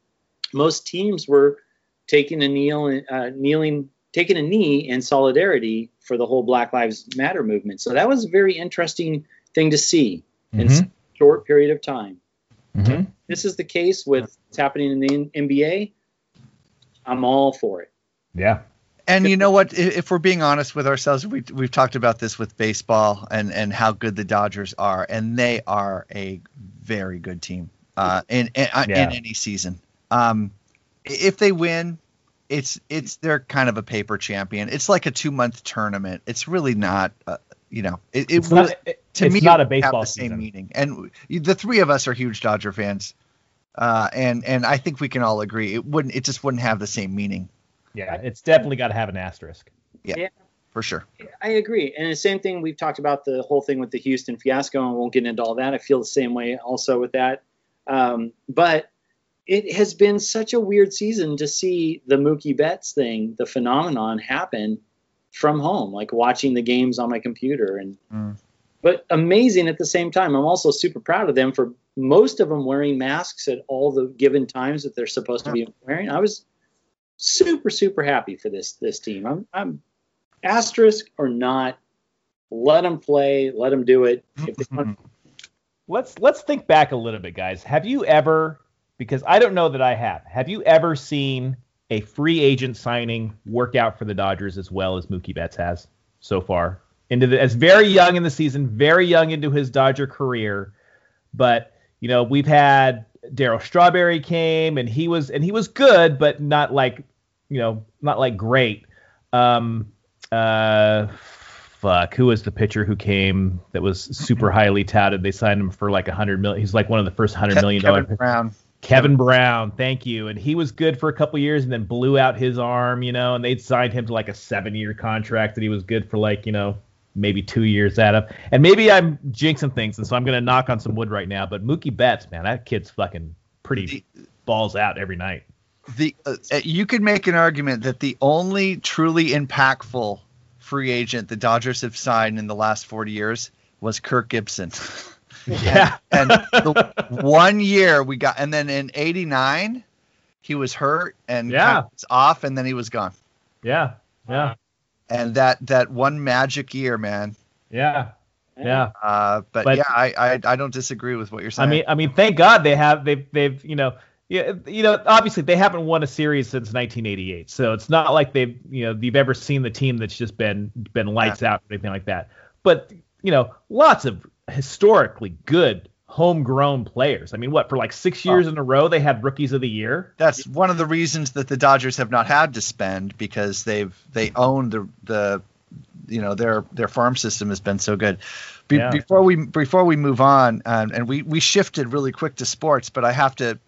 Most teams were taking a kneel, uh, kneeling, taking a knee in solidarity for the whole Black Lives Matter movement. So that was a very interesting thing to see in Mhm. such a short period of time. Mhm. This is the case with what's happening in the NBA. I'm all for it. yeah. And you know what? If we're being honest with ourselves, we we've talked about this with baseball and and how good the Dodgers are, and they are a very good team uh, in in, uh, Yeah. in any season. Um, if they win, it's it's they're kind of a paper champion. It's like a two month tournament. It's really not. Uh, you know, it, it It's not, really- it- to it's me not a would have baseball the same season. meaning. And the three of us are huge Dodger fans, uh, and and I think we can all agree it wouldn't. It just wouldn't have the same meaning Yeah, it's definitely got to have an asterisk. Yeah, for sure. I agree. And the same thing we've talked about the whole thing with the Houston fiasco, and we won't get into all that. I feel the same way also with that. Um, but it has been such a weird season to see the Mookie Betts thing, the phenomenon happen from home, like watching the games on my computer and Mm. But amazing at the same time. I'm also super proud of them for most of them wearing masks at all the given times that they're supposed to be wearing. I was super super happy for this this team. I'm I'm asterisk or not, let them play, let them do it. If they want, Let's let's think back a little bit, guys. Have you ever because I don't know that I have. Have you ever seen a free agent signing work out for the Dodgers as well as Mookie Betts has so far? Into the as very young in the season, very young into his Dodger career, but you know we've had Darryl Strawberry came and he was and he was good, but not like you know not like great. Um, uh, fuck, who was the pitcher who came that was super highly touted? They signed him for like a hundred million. He's like one of the first hundred million dollar. Kevin Brown. Kevin Brown, thank you. And he was good for a couple years and then blew out his arm, you know, and they'd signed him to like a seven year contract that he was good for like, you know, maybe two years out of. And maybe I'm jinxing things, and so I'm gonna knock on some wood right now. But Mookie Betts, man, that kid's fucking pretty balls out every night. the uh, uh, you could make an argument that the only truly impactful free agent the Dodgers have signed in the last 40 years was Kirk Gibson. Yeah. and the one year we got, and then in '89 he was hurt and Yeah. kind of was off, and then he was gone. Yeah. Yeah. And that that one magic year, man. Yeah. Yeah. Uh, but, But- yeah, I, I I don't disagree with what you're saying. I mean, I mean, thank God they have they've they've you know yeah you know obviously they haven't won a series since 1988, so it's not like they've you know you've ever seen the team that's just been been lights out or anything like that. But you know, lots of historically good homegrown players. I mean, what for like six years in a row they had rookies of the year. that's one of the reasons that the Dodgers have not had to spend because they've they own the the you know their their farm system has been so good. Be, Yeah. Before we before we move on, um, and we we shifted really quick to sports, but I have to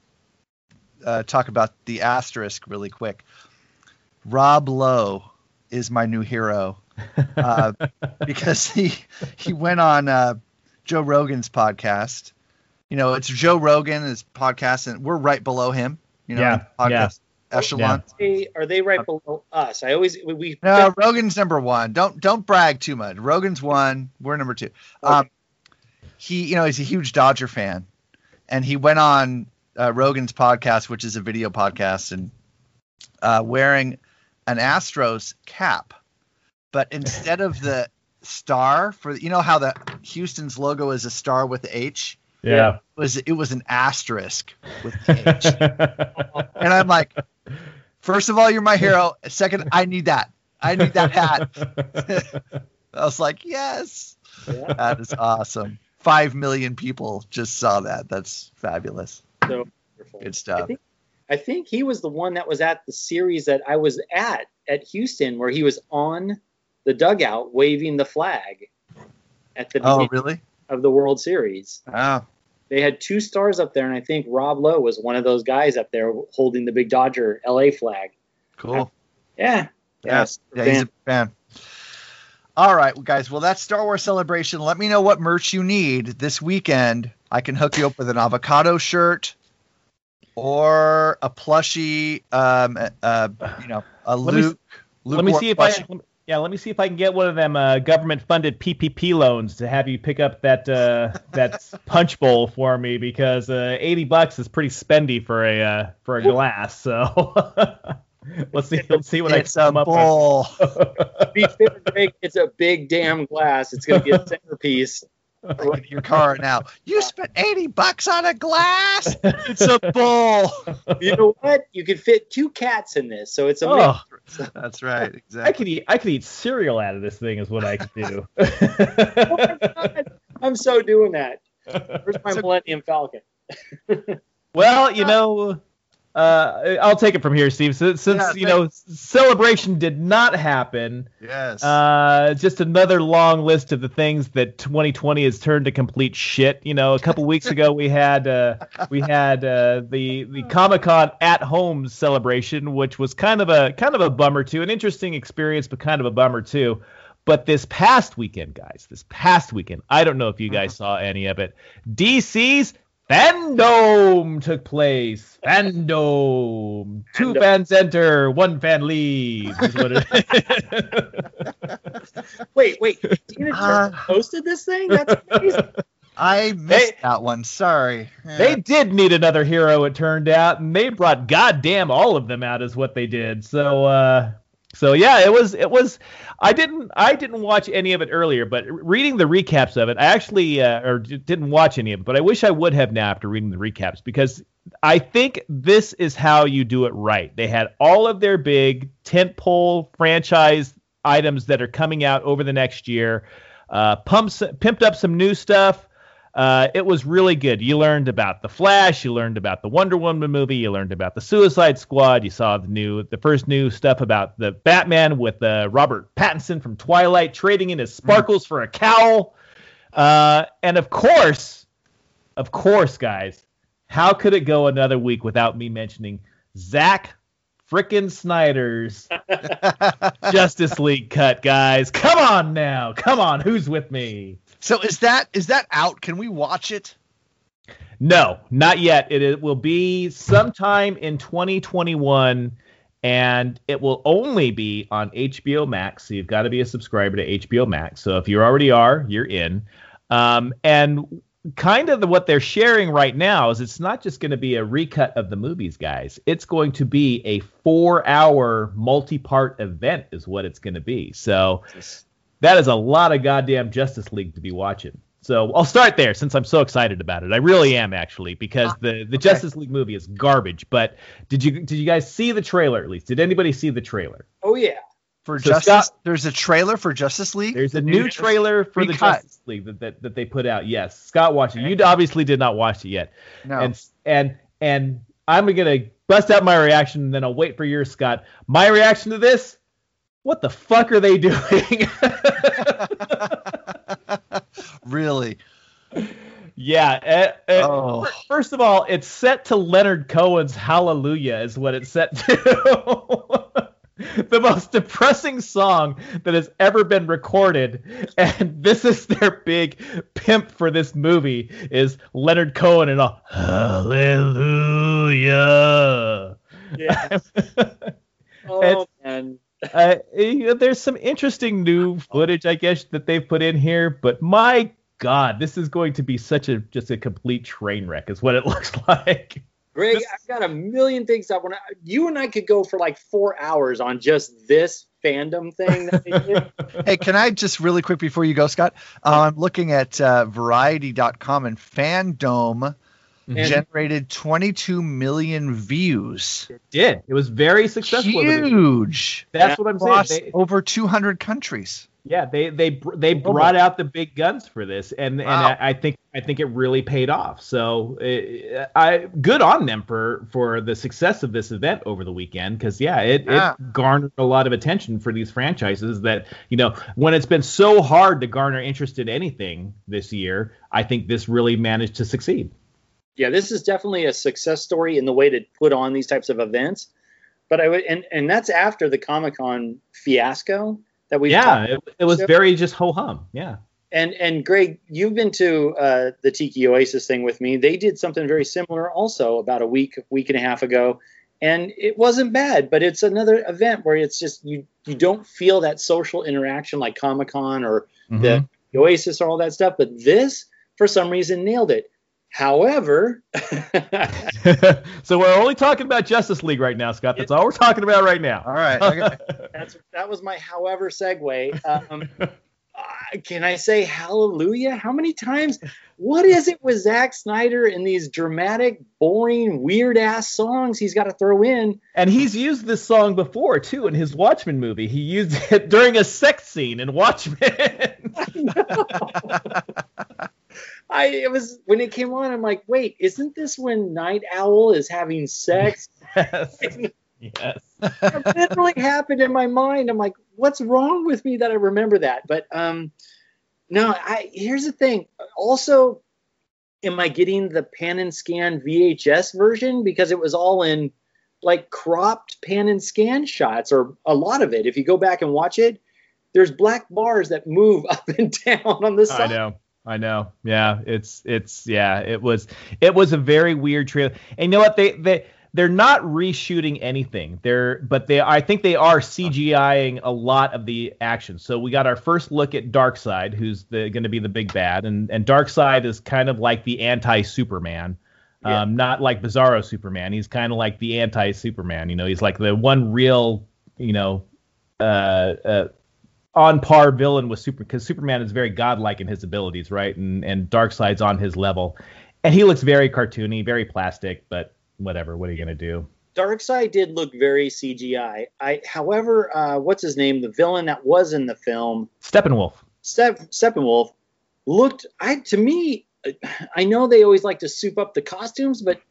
uh, talk about the asterisk really quick. Rob Lowe is my new hero uh, because he he went on uh, Joe Rogan's podcast. You know, it's Joe Rogan his podcast, and we're right below him. You know, Yeah, in the podcast. echelon. Are they, are they right below us? I always we, we No, Rogan's number one. Don't don't brag too much. Rogan's one. We're number two. Um, he, you know, he's a huge Dodger fan, and he went on uh, Rogan's podcast, which is a video podcast, and uh, wearing an Astros cap, but instead of the star for you know how the Houston's logo is a star with H. Yeah. It was it was an asterisk with H. and I'm like, first of all, you're my hero. Second, I need that. I need that hat. I was like, yes, that is awesome. Five million people just saw that. That's fabulous. So wonderful. Good I stuff. think, I think he was the one that was at the series that I was at at Houston, where he was on the dugout waving the flag at the Oh, beginning really? of the World Series. Oh, They had two stars up there, and I think Rob Lowe was one of those guys up there holding the big Dodger LA flag. cool. Yeah. Yes. Yeah, he's a fan. All right, guys. Well, that's Star Wars Celebration. Let me know what merch you need this weekend. I can hook you up with an avocado shirt or a plushie. Um, uh, you know, a Let me- Luke. Luke let me see if I plushie. Yeah, let me see if I can get one of them uh, government-funded PPP loans to have you pick up that uh, that punch bowl for me because uh, 80 bucks is pretty spendy for a uh, for a glass. So let's see let's see what It's I a can come up bowl. To be fair, it's a big damn glass. It's going to be a centerpiece. Look at your car now. You spent eighty bucks on a glass. It's a bowl. You know what? You could fit two cats in this, so it's a Oh, mix. That's right. Exactly. I could eat I could eat cereal out of this thing is what I could do. Oh my God. I'm so doing that. Where's my So- Millennium Falcon? Well, you know, uh, I'll take it from here, Steve. Since, since Yeah, you know, celebration did not happen. Yes. Uh, just another long list of the things that 2020 has turned to complete shit. You know, a couple weeks ago we had uh, we had uh, the the Comic Con at home celebration, which was kind of a kind of a bummer too, an interesting experience, but kind of a bummer too. But this past weekend, guys, this past weekend, I don't know if you guys saw any of it. DC's Fandome took place. Fandome. Two Fandome. fans enter, one fan leaves. Is what it Wait, wait. Tina Turner Uh. posted this thing? That's amazing. I missed They- that one. Sorry. They did need another hero, it turned out, and they brought goddamn all of them out, is what they did. So, uh, so yeah, it was, it was. I didn't, I didn't watch any of it earlier, but reading the recaps of it, I actually, uh, or didn't watch any of it, but I wish I would have now after reading the recaps because I think this is how you do it right. They had all of their big tentpole franchise items that are coming out over the next year. Uh, pumps, pimped up some new stuff. Uh, it was really good. You learned about the Flash. You learned about the Wonder Woman movie. You learned about the Suicide Squad. You saw the new, the first new stuff about the Batman with uh, Robert Pattinson from Twilight trading in his sparkles for a cowl. Uh, and of course, of course, guys, how could it go another week without me mentioning Zack frickin' Snyder's Justice League cut, guys? Come on now, come on, who's with me? So is that is that out? Can we watch it? No, not yet. It, it will be sometime in 2021, and it will only be on HBO Max. So you've got to be a subscriber to HBO Max. So if you already are, you're in. Um, and kind of the, what they're sharing right now is it's not just going to be a recut of the movies, guys. It's going to be a four-hour multi-part event, is what it's going to be. So that is a lot of goddamn Justice League to be watching. So I'll start there since I'm so excited about it. I really am actually because ah, the the Justice League movie is garbage. But did you did you guys see the trailer at least? Did anybody see the trailer? Oh yeah. For So Justice, Scott- there's a trailer for Justice League. There's a new trailer for the Recut. Justice League that, that, that they put out. Yes, Scott watched it. You obviously did not watch it yet. No. And and and I'm gonna bust out my reaction and then I'll wait for yours, Scott. My reaction to this: What the fuck are they doing? really? Yeah. uh, uh, Oh. First of all, it's set to Leonard Cohen's Hallelujah, is what it's set to. the most depressing song that has ever been recorded, and this is their big pimp for this movie is Leonard Cohen and all Hallelujah. Yeah. oh man. Uh, you know, there's some interesting new footage, I guess, that they've put in here, but my God, this is going to be such a just a complete train wreck, is what it looks like. Greg, I've got a million things I want to. You and I could go for like four hours on just this Fandome thing. That hey, can I just really quick before you go, Scott? Uh, I'm looking at uh, Variety.com and Fandome Mhm. generated 22 million views. It did. It was very successful. Huge. That's what I'm Across saying. They, over 200 countries. yeah, they they they brought out the big guns for this, and and I, I think I think it really paid off. So uh, I good on them for for the success of this event over the weekend because yeah, it, Yeah. it garnered a lot of attention for these franchises that you know when it's been so hard to garner interest in anything this year, I think this really managed to succeed. Yeah, this is definitely a success story in the way to put on these types of events. But I would, and and that's after the Comic Con fiasco that we yeah, it, it was very just ho hum. Yeah. And and Greg, you've been to uh, the Tiki Oasis thing with me. They did something very similar also about a week, week and a half ago, and it wasn't bad. But it's another event where it's just you you don't feel that social interaction like Comic Con or the Oasis or all that stuff. But this, for some reason, nailed it. However, so we're only talking about Justice League right now, Scott. That's all we're talking about right now. All right. okay. that's that was my however segue. Um, uh, can I say hallelujah? How many times? What is it with Zack Snyder and these dramatic, boring, weird ass songs he's got to throw in? And he's used this song before too in his Watchmen movie. He used it during a sex scene in Watchmen. I it was when it came on. I'm like, wait, isn't this when Night Owl is having sex? yes. yes. it literally happened in my mind. I'm like, what's wrong with me that I remember that? But um, no. I here's the thing. Also, am I getting the pan and scan VHS version because it was all in like cropped pan and scan shots, or a lot of it. If you go back and watch it, there's black bars that move up and down on the I side. know. I know. Yeah, it's it's yeah, it was it was a very weird trailer. And you know what? They they they're not reshooting anything. They're but they I think they are CGIing a lot of the action. So we got our first look at Darkseid, who's going to be the big bad, and and Darkseid is kind of like the anti-Superman. Yeah. Um, not like Bizarro Superman. He's kind of like the anti-Superman. You know, he's like the one real, you know, uh, uh, on par villain with Super because Superman is very godlike in his abilities, right? And and Darkseid's on his level, and he looks very cartoony, very plastic. But whatever, what are you gonna do? Darkseid did look very CGI. I, however, uh, what's his name? The villain that was in the film, Steppenwolf. Step, Steppenwolf, looked. I to me, I know they always like to soup up the costumes, but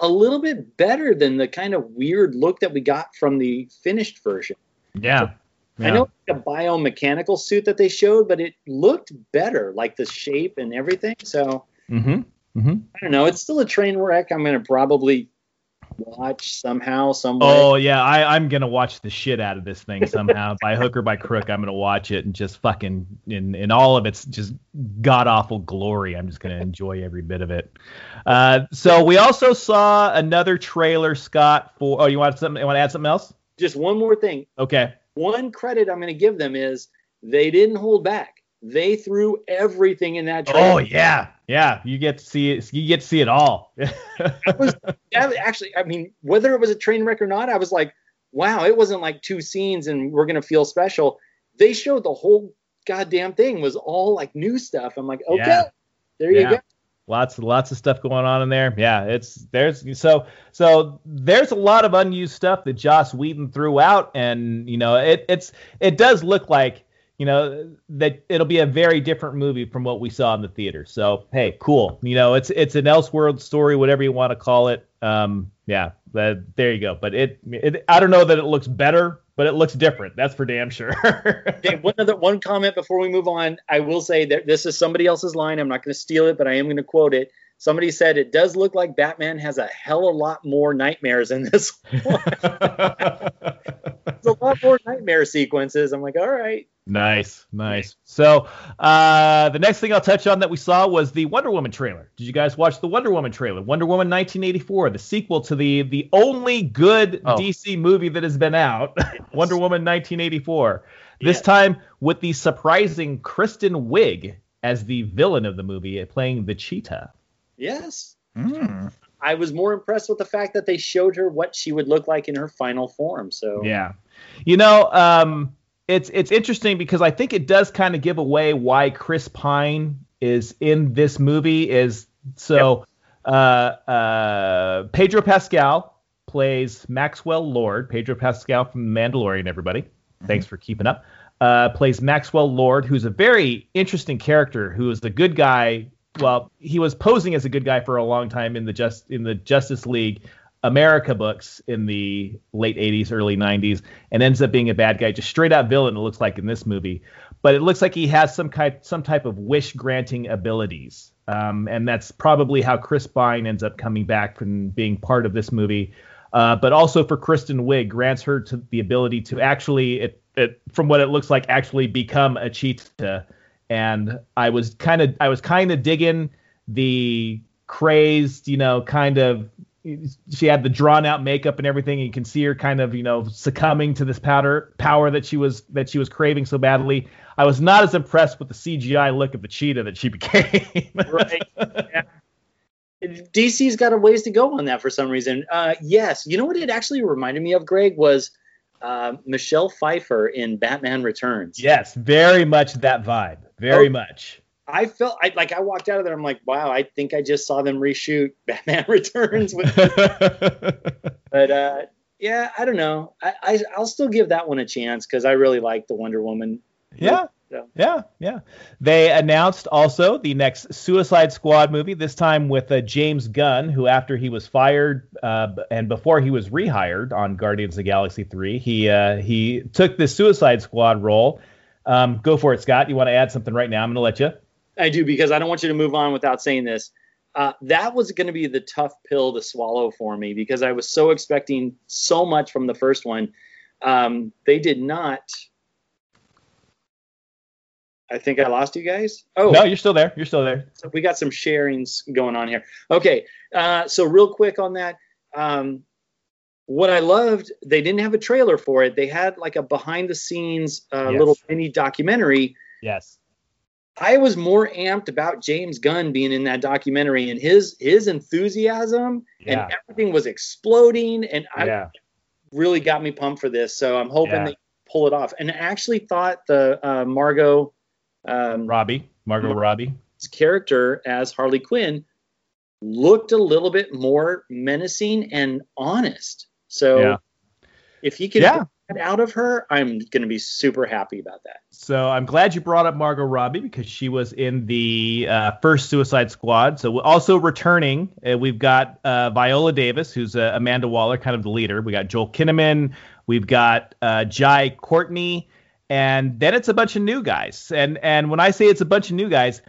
a little bit better than the kind of weird look that we got from the finished version. Yeah. I know it's a biomechanical suit that they showed, but it looked better, like the shape and everything. So Mm-hmm. Mm-hmm. I don't know. It's still a train wreck. I'm gonna probably watch somehow, some. Oh yeah, I, I'm gonna watch the shit out of this thing somehow, by hook or by crook. I'm gonna watch it and just fucking in in all of its just god awful glory. I'm just gonna enjoy every bit of it. Uh, so we also saw another trailer, Scott. For oh, you want something? You want to add something else? Just one more thing. Okay. One credit I'm gonna give them is they didn't hold back. They threw everything in that trailer. Oh yeah, yeah. You get to see it. You get to see it all. That actually, I mean, whether it was a train wreck or not, I was like, wow, it wasn't like two scenes and we're gonna feel special. They showed the whole goddamn thing was all like new stuff. I'm like, okay, Yeah. there you Yeah. go. Lots lots of stuff going on in there. Yeah, it's there's so so there's a lot of unused stuff that Joss Whedon threw out, and you know it it's it does look like you know that it'll be a very different movie from what we saw in the theater. So hey, cool. You know it's it's an Elseworld story, whatever you want to call it. Um, yeah, that, there you go. But it, it I don't know that it looks better, but it looks different. That's for damn sure. Okay, one other one comment before we move on. I will say that this is somebody else's line. I'm not going to steal it, but I am going to quote it. Somebody said it does look like Batman has a hell of a lot more nightmares in this one. There's a lot more nightmare sequences. I'm like, all right. Nice, nice. So uh, the next thing I'll touch on that we saw was the Wonder Woman trailer. Did you guys watch the Wonder Woman trailer? Wonder Woman 1984, the sequel to the the only good Oh. DC movie that has been out, Wonder Woman 1984. This time with the surprising Kristen Wiig as the villain of the movie, playing the cheetah. Yes. Mm. I was more impressed with the fact that they showed her what she would look like in her final form. So Yeah. You know, um, it's it's interesting because I think it does kind of give away why Chris Pine is in this movie. Is so uh, uh, Pedro Pascal plays Maxwell Lord. Pedro Pascal from The Mandalorian. Everybody, thanks for keeping up. Uh, plays Maxwell Lord, who's a very interesting character. Who is the good guy. Well, he was posing as a good guy for a long time in the just in the Justice League America books in the late 80s, early 90s, and ends up being a bad guy, just straight out villain. It looks like in this movie, but it looks like he has some kind, some type of wish granting abilities, um, and that's probably how Chris Pine ends up coming back from being part of this movie. Uh, but also for Kristen Wiig, grants her to the ability to actually, it, it, from what it looks like, actually become a cheetah. And I was kind of, I was kind of digging the crazed, you know, kind of she had the drawn out makeup and everything and you can see her kind of you know succumbing to this powder power that she was that she was craving so badly i was not as impressed with the cgi look of the cheetah that she became right. Yeah. DC's got a ways to go on that for some reason. Uh, yes, you know what it actually reminded me of, Greg, was uh, Michelle Pfeiffer in Batman Returns. yes very much that vibe very Oh. much I felt I, like I walked out of there. I'm like, wow, I think I just saw them reshoot Batman Returns. With, but uh, yeah, I don't know. I, I I'll still give that one a chance because I really like the Wonder Woman. yeah So. yeah yeah they announced also the next suicide squad movie this time with uh, james gunn who after he was fired uh, and before he was rehired on guardians of the galaxy 3 he uh, he took the suicide squad role um, go for it scott you want to add something right now i'm going to let you I do because I don't want you to move on without saying this. Uh, that was going to be the tough pill to swallow for me because I was so expecting so much from the first one. Um, they did not. I think I lost you guys. Oh, no you're still there you're still there so we got some sharings going on here. Okay, uh, so real quick on that. Um, what I loved, they didn't have a trailer for it. They had like a behind the scenes uh, Yes. little mini documentary. yes I was more amped about James Gunn being in that documentary and his his enthusiasm Yeah. and everything was exploding and I yeah really got me pumped for this. So I'm hoping Yeah. they pull it off. And I actually thought the uh, Margot um, robbie margot robbie character as Harley Quinn looked a little bit more menacing and honest. So Yeah. if he can Yeah. get that out of her, I'm going to be super happy about that. So I'm glad you brought up Margot Robbie because she was in the uh, first Suicide Squad. So also returning, uh, we've got uh, Viola Davis, who's uh, Amanda Waller, kind of the leader. We got Joel Kinnaman. We've got uh, Jai Courtney, and then it's a bunch of new guys. And and when I say it's a bunch of new guys,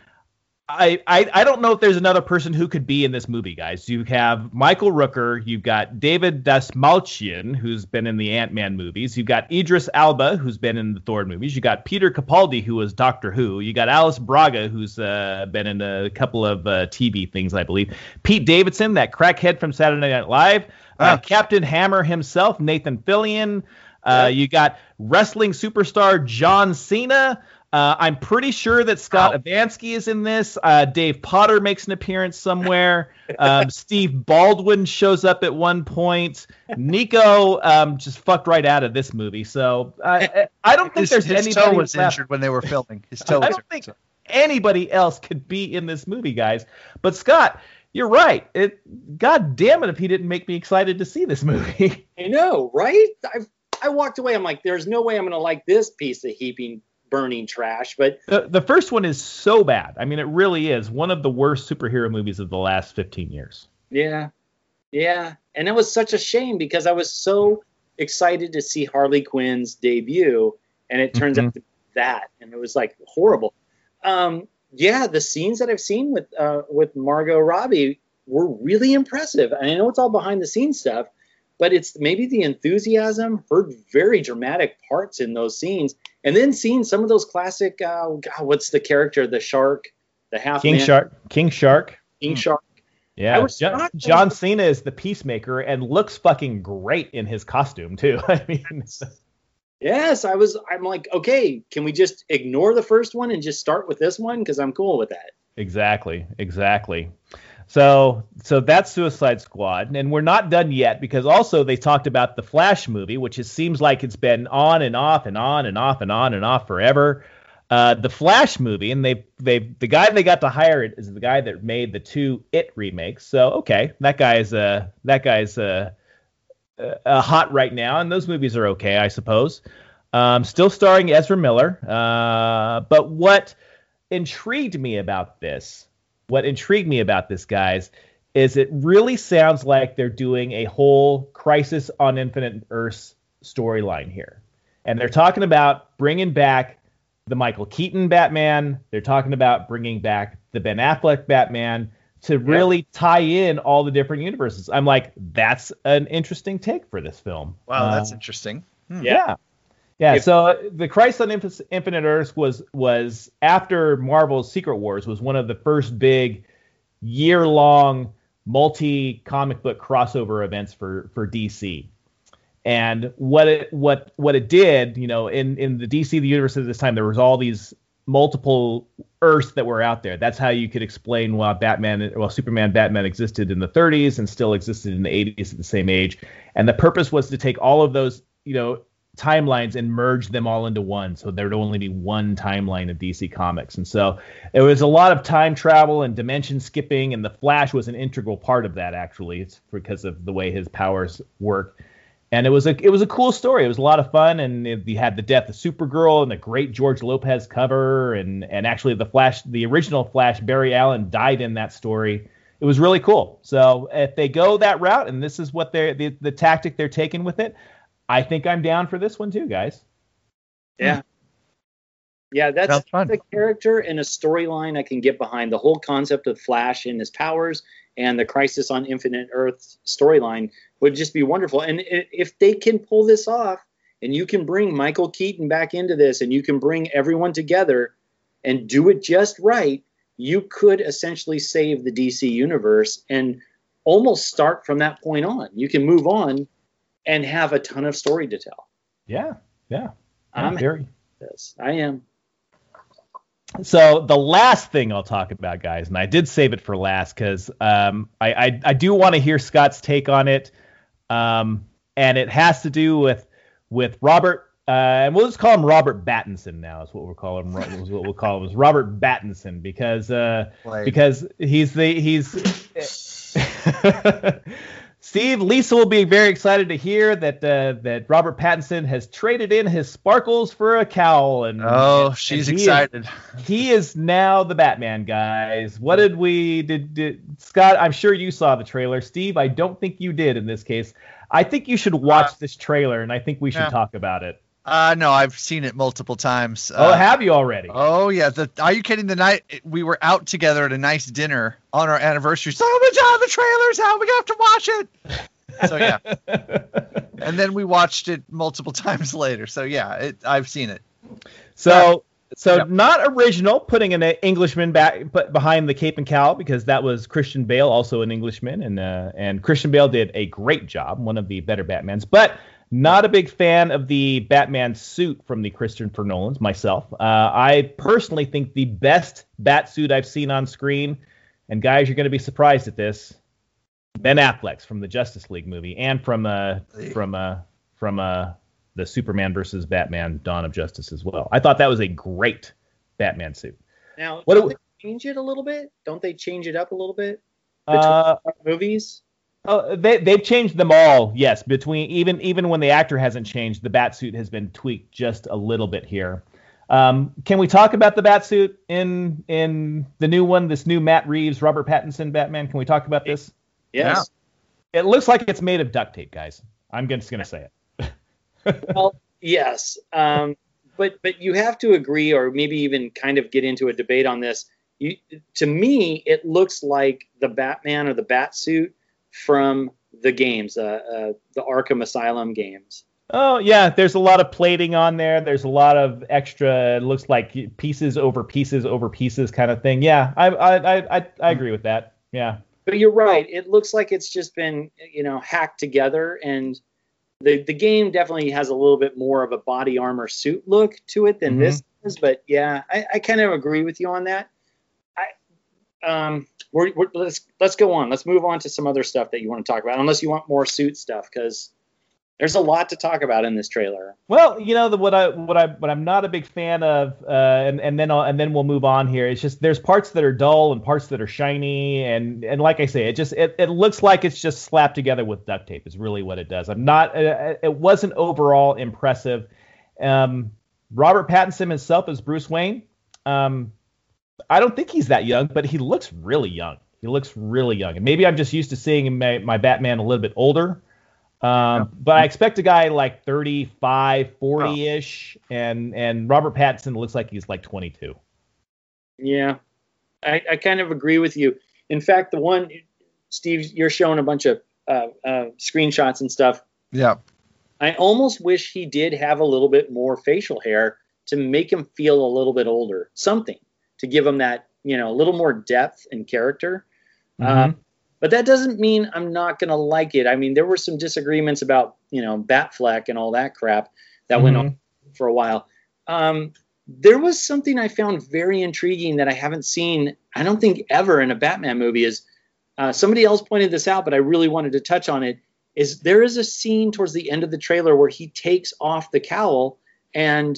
I, I I don't know if there's another person who could be in this movie, guys. You have Michael Rooker, you've got David Dastmalchian, who's been in the Ant Man movies. You've got Idris Elba, who's been in the Thor movies. You got Peter Capaldi, who was Doctor Who. You got Alice Braga, who's uh, been in a couple of uh, TV things, I believe. Pete Davidson, that crackhead from Saturday Night Live. Uh, Ah. Captain Hammer himself, Nathan Fillion. Uh, You got wrestling superstar John Cena. Uh, I'm pretty sure that Scott Avansky is in this. Uh, Dave Potter makes an appearance somewhere. Um, Steve Baldwin shows up at one point. Niko um, just fucked right out of this movie. So I, I don't think His, there's his anybody toe was left. injured when they were filming. His toe I don't think injured. anybody else could be in this movie, guys. But Scott, you're right. It, God damn it, if he didn't make me excited to see this movie. I know, right? I I walked away. I'm like, there's no way I'm going to like this piece of heaping, burning trash. But the, the first one is so bad. I mean, it really is one of the worst superhero movies of the last 15 years. yeah, yeah, and it was such a shame because I was so excited to see Harley Quinn's debut, and it turns Mhm. out to be that, and it was like horrible. Um, yeah, the scenes that I've seen with uh, with Margot Robbie were really impressive. And I know it's all behind the scenes stuff, but it's maybe the enthusiasm. Heard very dramatic parts in those scenes, and then seeing some of those classic. Uh, God, what's the character? The shark, the half King man, Shark. King Shark. King Shark. Yeah, John. John Cena is the peacemaker and looks fucking great in his costume too. I mean, Yes, I was. I'm like, okay, can we just ignore the first one and just start with this one? Because I'm cool with that. exactly, exactly. So, so that's Suicide Squad, and we're not done yet because also they talked about the Flash movie, which it seems like it's been on and off and on and off and on and off forever. Uh, the Flash movie, and they they the guy they got to hire it is the guy that made the two It remakes. So okay, that guy's uh that guy's uh, uh hot right now, and those movies are okay, I suppose. Um, still starring Ezra Miller. Uh, but what intrigued me about this, what intrigued me about this, guys, is it really sounds like they're doing a whole Crisis on Infinite Earths storyline here. And they're talking about bringing back the Michael Keaton Batman. They're talking about bringing back the Ben Affleck Batman to really tie in all the different universes. I'm like, that's an interesting take for this film. Wow, Uh, that's interesting. Hmm. yeah. Yeah, If- so the Crisis on Infinite Earths was was after Marvel's Secret Wars was one of the first big year long multi comic book crossover events for for DC. And what it what what it did, you know, in in the DC the universe at this time, there was all these multiple Earths that were out there. That's how you could explain why Batman, well, Superman, Batman existed in the 30s and still existed in the 80s at the same age. And the purpose was to take all of those, you know, timelines and merge them all into one, so there would only be one timeline of DC Comics. And so it was a lot of time travel and dimension skipping, and the Flash was an integral part of that. Actually, it's because of the way his powers work. And it was a it was a cool story. It was a lot of fun, and it, you had the death of Supergirl and the great George Lopez cover, and and actually the Flash, the original Flash, Barry Allen died in that story. It was really cool. So if they go that route, and this is what they're the, the tactic they're taking with it, I think I'm down for this one too, guys. Yeah. Hmm. Yeah, that's, Sounds fun. the character and a storyline I can get behind. The whole concept of Flash and his powers and the Crisis on Infinite Earth storyline would just be wonderful. And if they can pull this off, and you can bring Michael Keaton back into this, and you can bring everyone together and do it just right, you could essentially save the DC universe and almost start from that point on. You can move on and have a ton of story to tell. Yeah, yeah. I'm very. This I am. So the last thing I'll talk about, guys, and I did save it for last because um, I, I I do want to hear Scott's take on it, um, and it has to do with with Robert. Uh, and we'll just call him Robert Battinson now. Is what we'll call him. Is what we'll call him is Robert Battinson because uh, Like- because he's the he's. Steve, Lisa will be very excited to hear that uh, that Robert Pattinson has traded in his sparkles for a cowl, and Oh, and she's he is- excited. he is now the Batman, guys. What did we did, did Scott? I'm sure you saw the trailer. Steve, I don't think you did in this case. I think you should watch this trailer, and I think we should yeah. talk about it. Uh, no, I've seen it multiple times. oh, Uh, have you already? Oh yeah. The, are you kidding? The night we were out together at a nice dinner on our anniversary. So much on the trailers out. We have to watch it. So yeah. and then we watched it multiple times later. So yeah, it, I've seen it. So, so Yeah. not original, putting an Englishman back behind the cape and cowl because that was Christian Bale, also an Englishman, and uh, and Christian Bale did a great job, one of the better Batmans. But not a big fan of the Batman suit from the Christopher Nolan's myself. Uh, I personally think the best bat suit I've seen on screen, and guys, you're going to be surprised at this. Ben Affleck's from the Justice League movie and from uh from uh from uh the Superman versus Batman Dawn of Justice as well. I thought that was a great Batman suit. Now, What don't do- they change it a little bit? Don't they change it up a little bit? Uh, Movies? Oh, they they've changed them all. Yes, between even even when the actor hasn't changed, the bat suit has been tweaked just a little bit here. Um, can we talk about the bat suit in in the new one, this new Matt Reeves, Robert Pattinson Batman? Can we talk about this? Yes. It looks like it's made of duct tape, guys. I'm just gonna say it. well, yes. Um, but but you have to agree, or maybe even kind of get into a debate on this. You, to me, it looks like the Batman or the Bat suit from the games, uh, uh, the Arkham Asylum games. Oh yeah, there's a lot of plating on there. There's a lot of extra. It looks like pieces over pieces over pieces kind of thing. Yeah, I I I, I agree with that. Yeah. But you're right. It looks like it's just been you know hacked together, and the the game definitely has a little bit more of a body armor suit look to it than Mhm. this does. But yeah, I, I kind of agree with you on that. Um we're, we're, let's let's go on. Let's move on to some other stuff that you want to talk about, unless you want more suit stuff, because there's a lot to talk about in this trailer. Well, you know the, what I what I what I'm not a big fan of, uh, and and then I'll, and then we'll move on here. It's just there's parts that are dull and parts that are shiny, and and like I say, it just it, it looks like it's just slapped together with duct tape. Is really what it does. I'm not. Uh, it wasn't overall impressive. Um, Robert Pattinson himself as Bruce Wayne. Um, I don't think he's that young, but he looks really young. He looks really young, and maybe I'm just used to seeing my, my Batman a little bit older. Um, But I expect a guy like 35, 40 ish, and and Robert Pattinson looks like he's like 22. Yeah, I, I kind of agree with you. In fact, the one, Steve, you're showing a bunch of uh, uh, screenshots and stuff. Yeah. I almost wish he did have a little bit more facial hair to make him feel a little bit older. Something to give them that, you know, a little more depth and character. Um, but that doesn't mean I'm not going to like it. I mean, there were some disagreements about, you know, Batfleck and all that crap that went on for a while. Um, there was something I found very intriguing that I haven't seen, I don't think ever in a Batman movie is uh, somebody else pointed this out, but I really wanted to touch on it. Is there is a scene towards the end of the trailer where he takes off the cowl and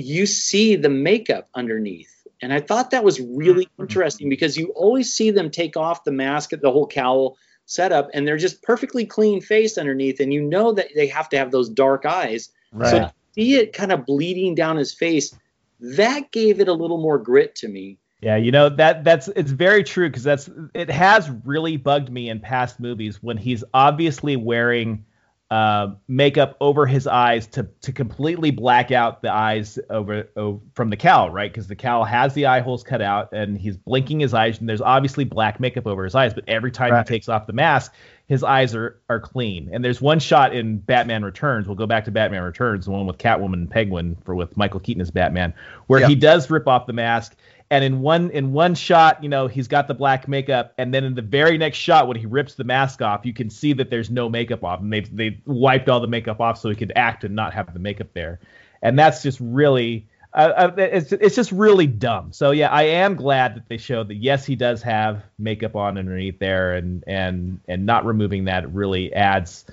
you see the makeup underneath. And I thought that was really mm-hmm. interesting because you always see them take off the mask, the whole cowl setup, and they're just perfectly clean face underneath. And you know that they have to have those dark eyes. So Right. to see it kind of bleeding down his face, that gave it a little more grit to me. Yeah, you know that that's it's very true because that's it has really bugged me in past movies when he's obviously wearing uh, makeup over his eyes to to completely black out the eyes over, over from the cowl, right? Because the cowl has the eye holes cut out and he's blinking his eyes and there's obviously black makeup over his eyes, but every time Right. he takes off the mask, his eyes are are clean. And there's one shot in Batman Returns. We'll go back to Batman Returns, the one with Catwoman and Penguin for with Michael Keaton as Batman, where Yeah. he does rip off the mask. And in one in one shot, you know, he's got the black makeup, and then in the very next shot, when he rips the mask off, you can see that there's no makeup off, and they've they wiped all the makeup off so he could act and not have the makeup there, and that's just really, uh, uh, it's it's just really dumb. So yeah, I am glad that they showed that yes, he does have makeup on underneath there, and and and not removing that really adds.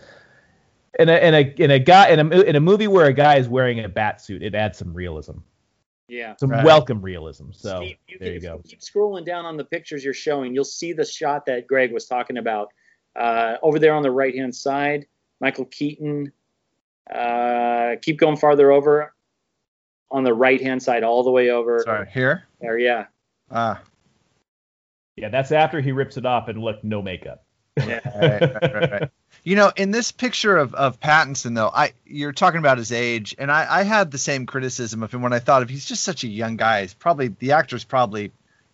In a in a in a guy in a in a movie where a guy is wearing a bat suit, it adds some realism, Yeah. some Right. welcome realism. So Steve, you there can, you go. if keep scrolling down on the pictures you're showing, you'll see the shot that Greg was talking about. Uh, over there on the right hand side, Michael Keaton. Uh, keep going farther over on the right hand side, all the way over Sorry. Here. there. Yeah. Ah. Yeah, that's after he rips it off and look, no makeup. Yeah. right, right, right, right. You know, in this picture of, of Pattinson, though, I you're talking about his age, and I, I had the same criticism of him when I thought of he's just such a young guy. He's probably the actor's probably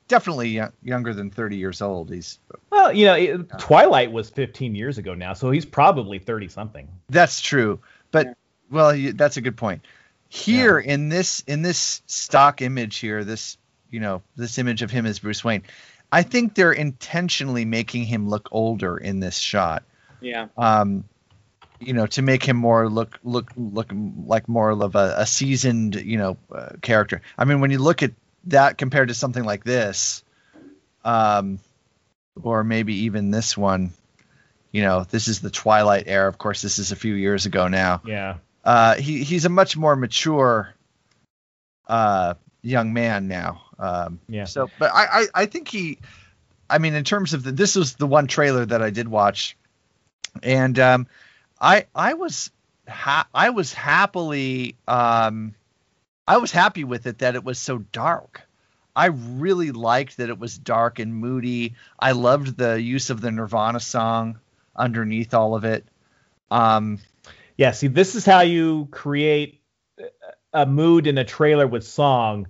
definitely yo- younger than 30 years old. He's Well, you know, it, Twilight was 15 years ago now, so he's probably 30 something. that's true, but well, you, that's a good point. Here in this in this stock image here, this you know this image of him as Bruce Wayne, I think they're intentionally making him look older in this shot. Yeah. um, you know, to make him more look look look like more of a, a seasoned, you know, uh, character. I mean, when you look at that compared to something like this, um, or maybe even this one, you know, this is the Twilight era. Of course, this is a few years ago now. Yeah. Uh, he he's a much more mature, uh, young man now. Um, Yeah. So, but I, I I think he, I mean, in terms of the, this was the one trailer that I did watch, and um, I I was ha- I was happily um, I was happy with it that it was so dark. I really liked that it was dark and moody. I loved the use of the Nirvana song underneath all of it. Um, Yeah, see, this is how you create a mood in a trailer with song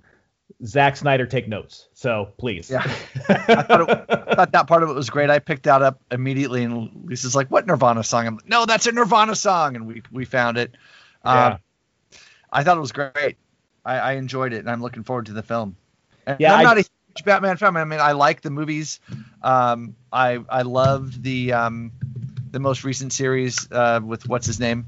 Zack Snyder take notes. So please. Yeah. I thought, it, I thought that part of it was great. I picked that up immediately, and Lisa's like, "What Nirvana song?" I'm like, "No, that's a Nirvana song," and we we found it. Yeah. Um, I thought it was great. I, I enjoyed it, and I'm looking forward to the film. And Yeah, I'm not a huge Batman fan. I mean, I like the movies. Um, I I loved the um, the most recent series uh, with what's his name,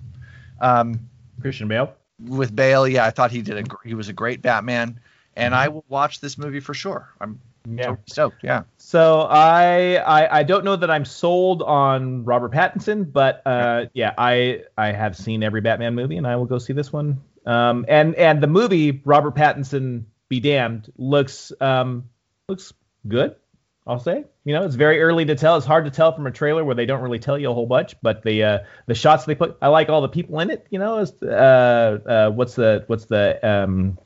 um, Christian Bale. with Bale. Yeah, I thought he did a he was a great Batman, and I will watch this movie for sure. I'm Yeah. totally stoked. Yeah. So I, I I don't know that I'm sold on Robert Pattinson, but uh, yeah, I I have seen every Batman movie, and I will go see this one. Um, and and the movie Robert Pattinson be damned looks um looks good. I'll say. You know, it's very early to tell. It's hard to tell from a trailer where they don't really tell you a whole bunch. But the uh, the shots they put, I like all the people in it. You know, is uh, uh, what's the what's the um,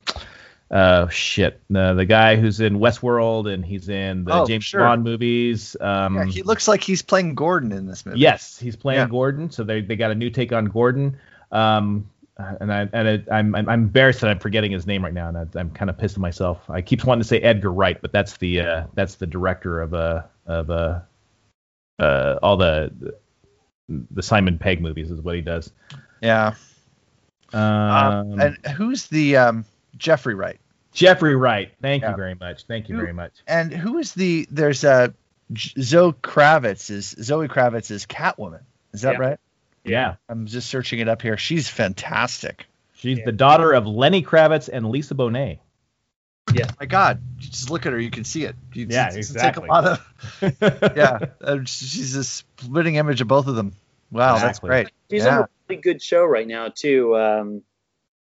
uh, shit, the the guy who's in Westworld and he's in the Oh, James sure. Bond movies. Um, Yeah, he looks like he's playing Gordon in this movie. Yes, he's playing Yeah. Gordon, so they they got a new take on Gordon. Um, and I and it, I'm, I'm embarrassed that I'm forgetting his name right now, and I, I'm kind of pissed at myself. I keep wanting to say Edgar Wright, but that's the uh, that's the director of uh of uh, uh all the the Simon Pegg movies is what he does. Yeah. Um, Um, and who's the um, Jeffrey Wright? Jeffrey Wright. Thank Yeah. you very much. Thank you Who- very much. And who is the? There's a Zoe Kravitz is Zoe Kravitz is Catwoman. Is that Yeah. right? Yeah, I'm just searching it up here. She's fantastic. she's the daughter of Lenny Kravitz and Lisa Bonet. Yeah. My God, you just look at her, you can see it. You, Yeah, it's- it's exactly. Take a lot of, yeah, uh, she's a splitting image of both of them. Wow, that's great. She's Yeah. on a really good show right now too. Um,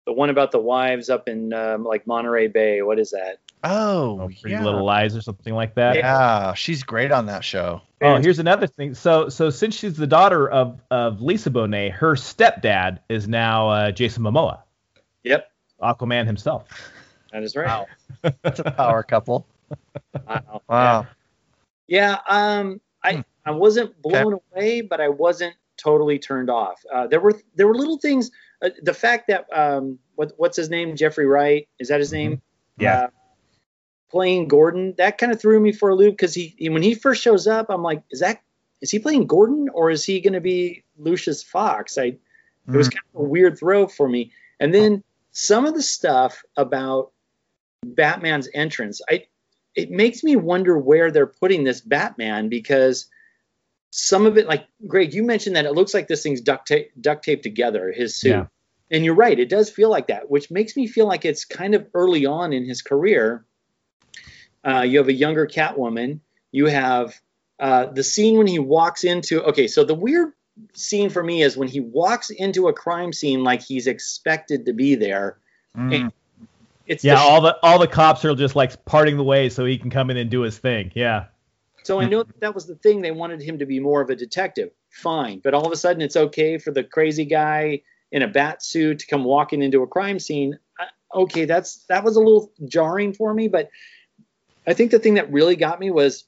the one about the wives up in um, like Monterey Bay. What is that? Oh, Oh, Pretty yeah. Little Lies or something like that. Yeah, she's great on that show. Oh, here's another thing. So, so since she's the daughter of of Lisa Bonet, her stepdad is now uh, Jason Momoa, Yep, Aquaman himself. that is right. That's a power couple. Wow. Wow. Yeah, um, I Hmm. I wasn't blown away, but I wasn't totally turned off. Uh, there were there were little things. Uh, the fact that um, what what's his name? Jeffrey Wright is that his name? Yeah. Uh, playing Gordon, that kind of threw me for a loop because he he- when he first shows up, I'm like, is that is he playing Gordon or is he going to be Lucius Fox? I it was kind of a weird throw for me. And then some of the stuff about Batman's entrance, I it makes me wonder where they're putting this Batman because some of it, like Greg, you mentioned that it looks like this thing's duct tape duct taped together, his suit. Yeah. And you're right, it does feel like that, which makes me feel like it's kind of early on in his career. Uh, you have a younger Catwoman. You have uh, the scene when he walks into. Okay, so the weird scene for me is when he walks into a crime scene like he's expected to be there. Mm. It's Yeah, the all the all the cops are just like parting the way so he can come in and do his thing. Yeah. So I hmm. know that, that was the thing. They wanted him to be more of a detective. Fine. But all of a sudden, it's okay for the crazy guy in a bat suit to come walking into a crime scene. Okay, that's that was a little jarring for me. But I think the thing that really got me was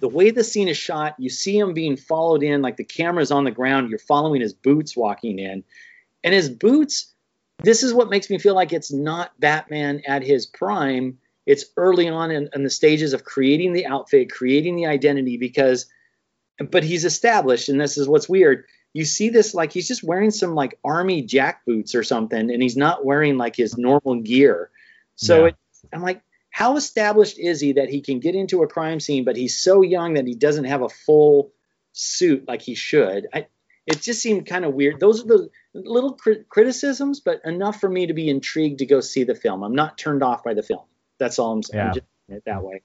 the way the scene is shot. You see him being followed in, like the camera's on the ground. You're following his boots walking in, and his boots. This is what makes me feel like it's not Batman at his prime it's early on in, in the stages of creating the outfit, creating the identity, because, but he's established, and this is what's weird. You see this like he's just wearing some like army jack boots or something, and he's not wearing like his normal gear. So Yeah. it, I'm like, how established is he that he can get into a crime scene, but he's so young that he doesn't have a full suit like he should? I, it just seemed kind of weird. Those are the little cri- criticisms, but enough for me to be intrigued to go see the film. I'm not turned off by the film. That's all I'm saying. Yeah. Just it that way.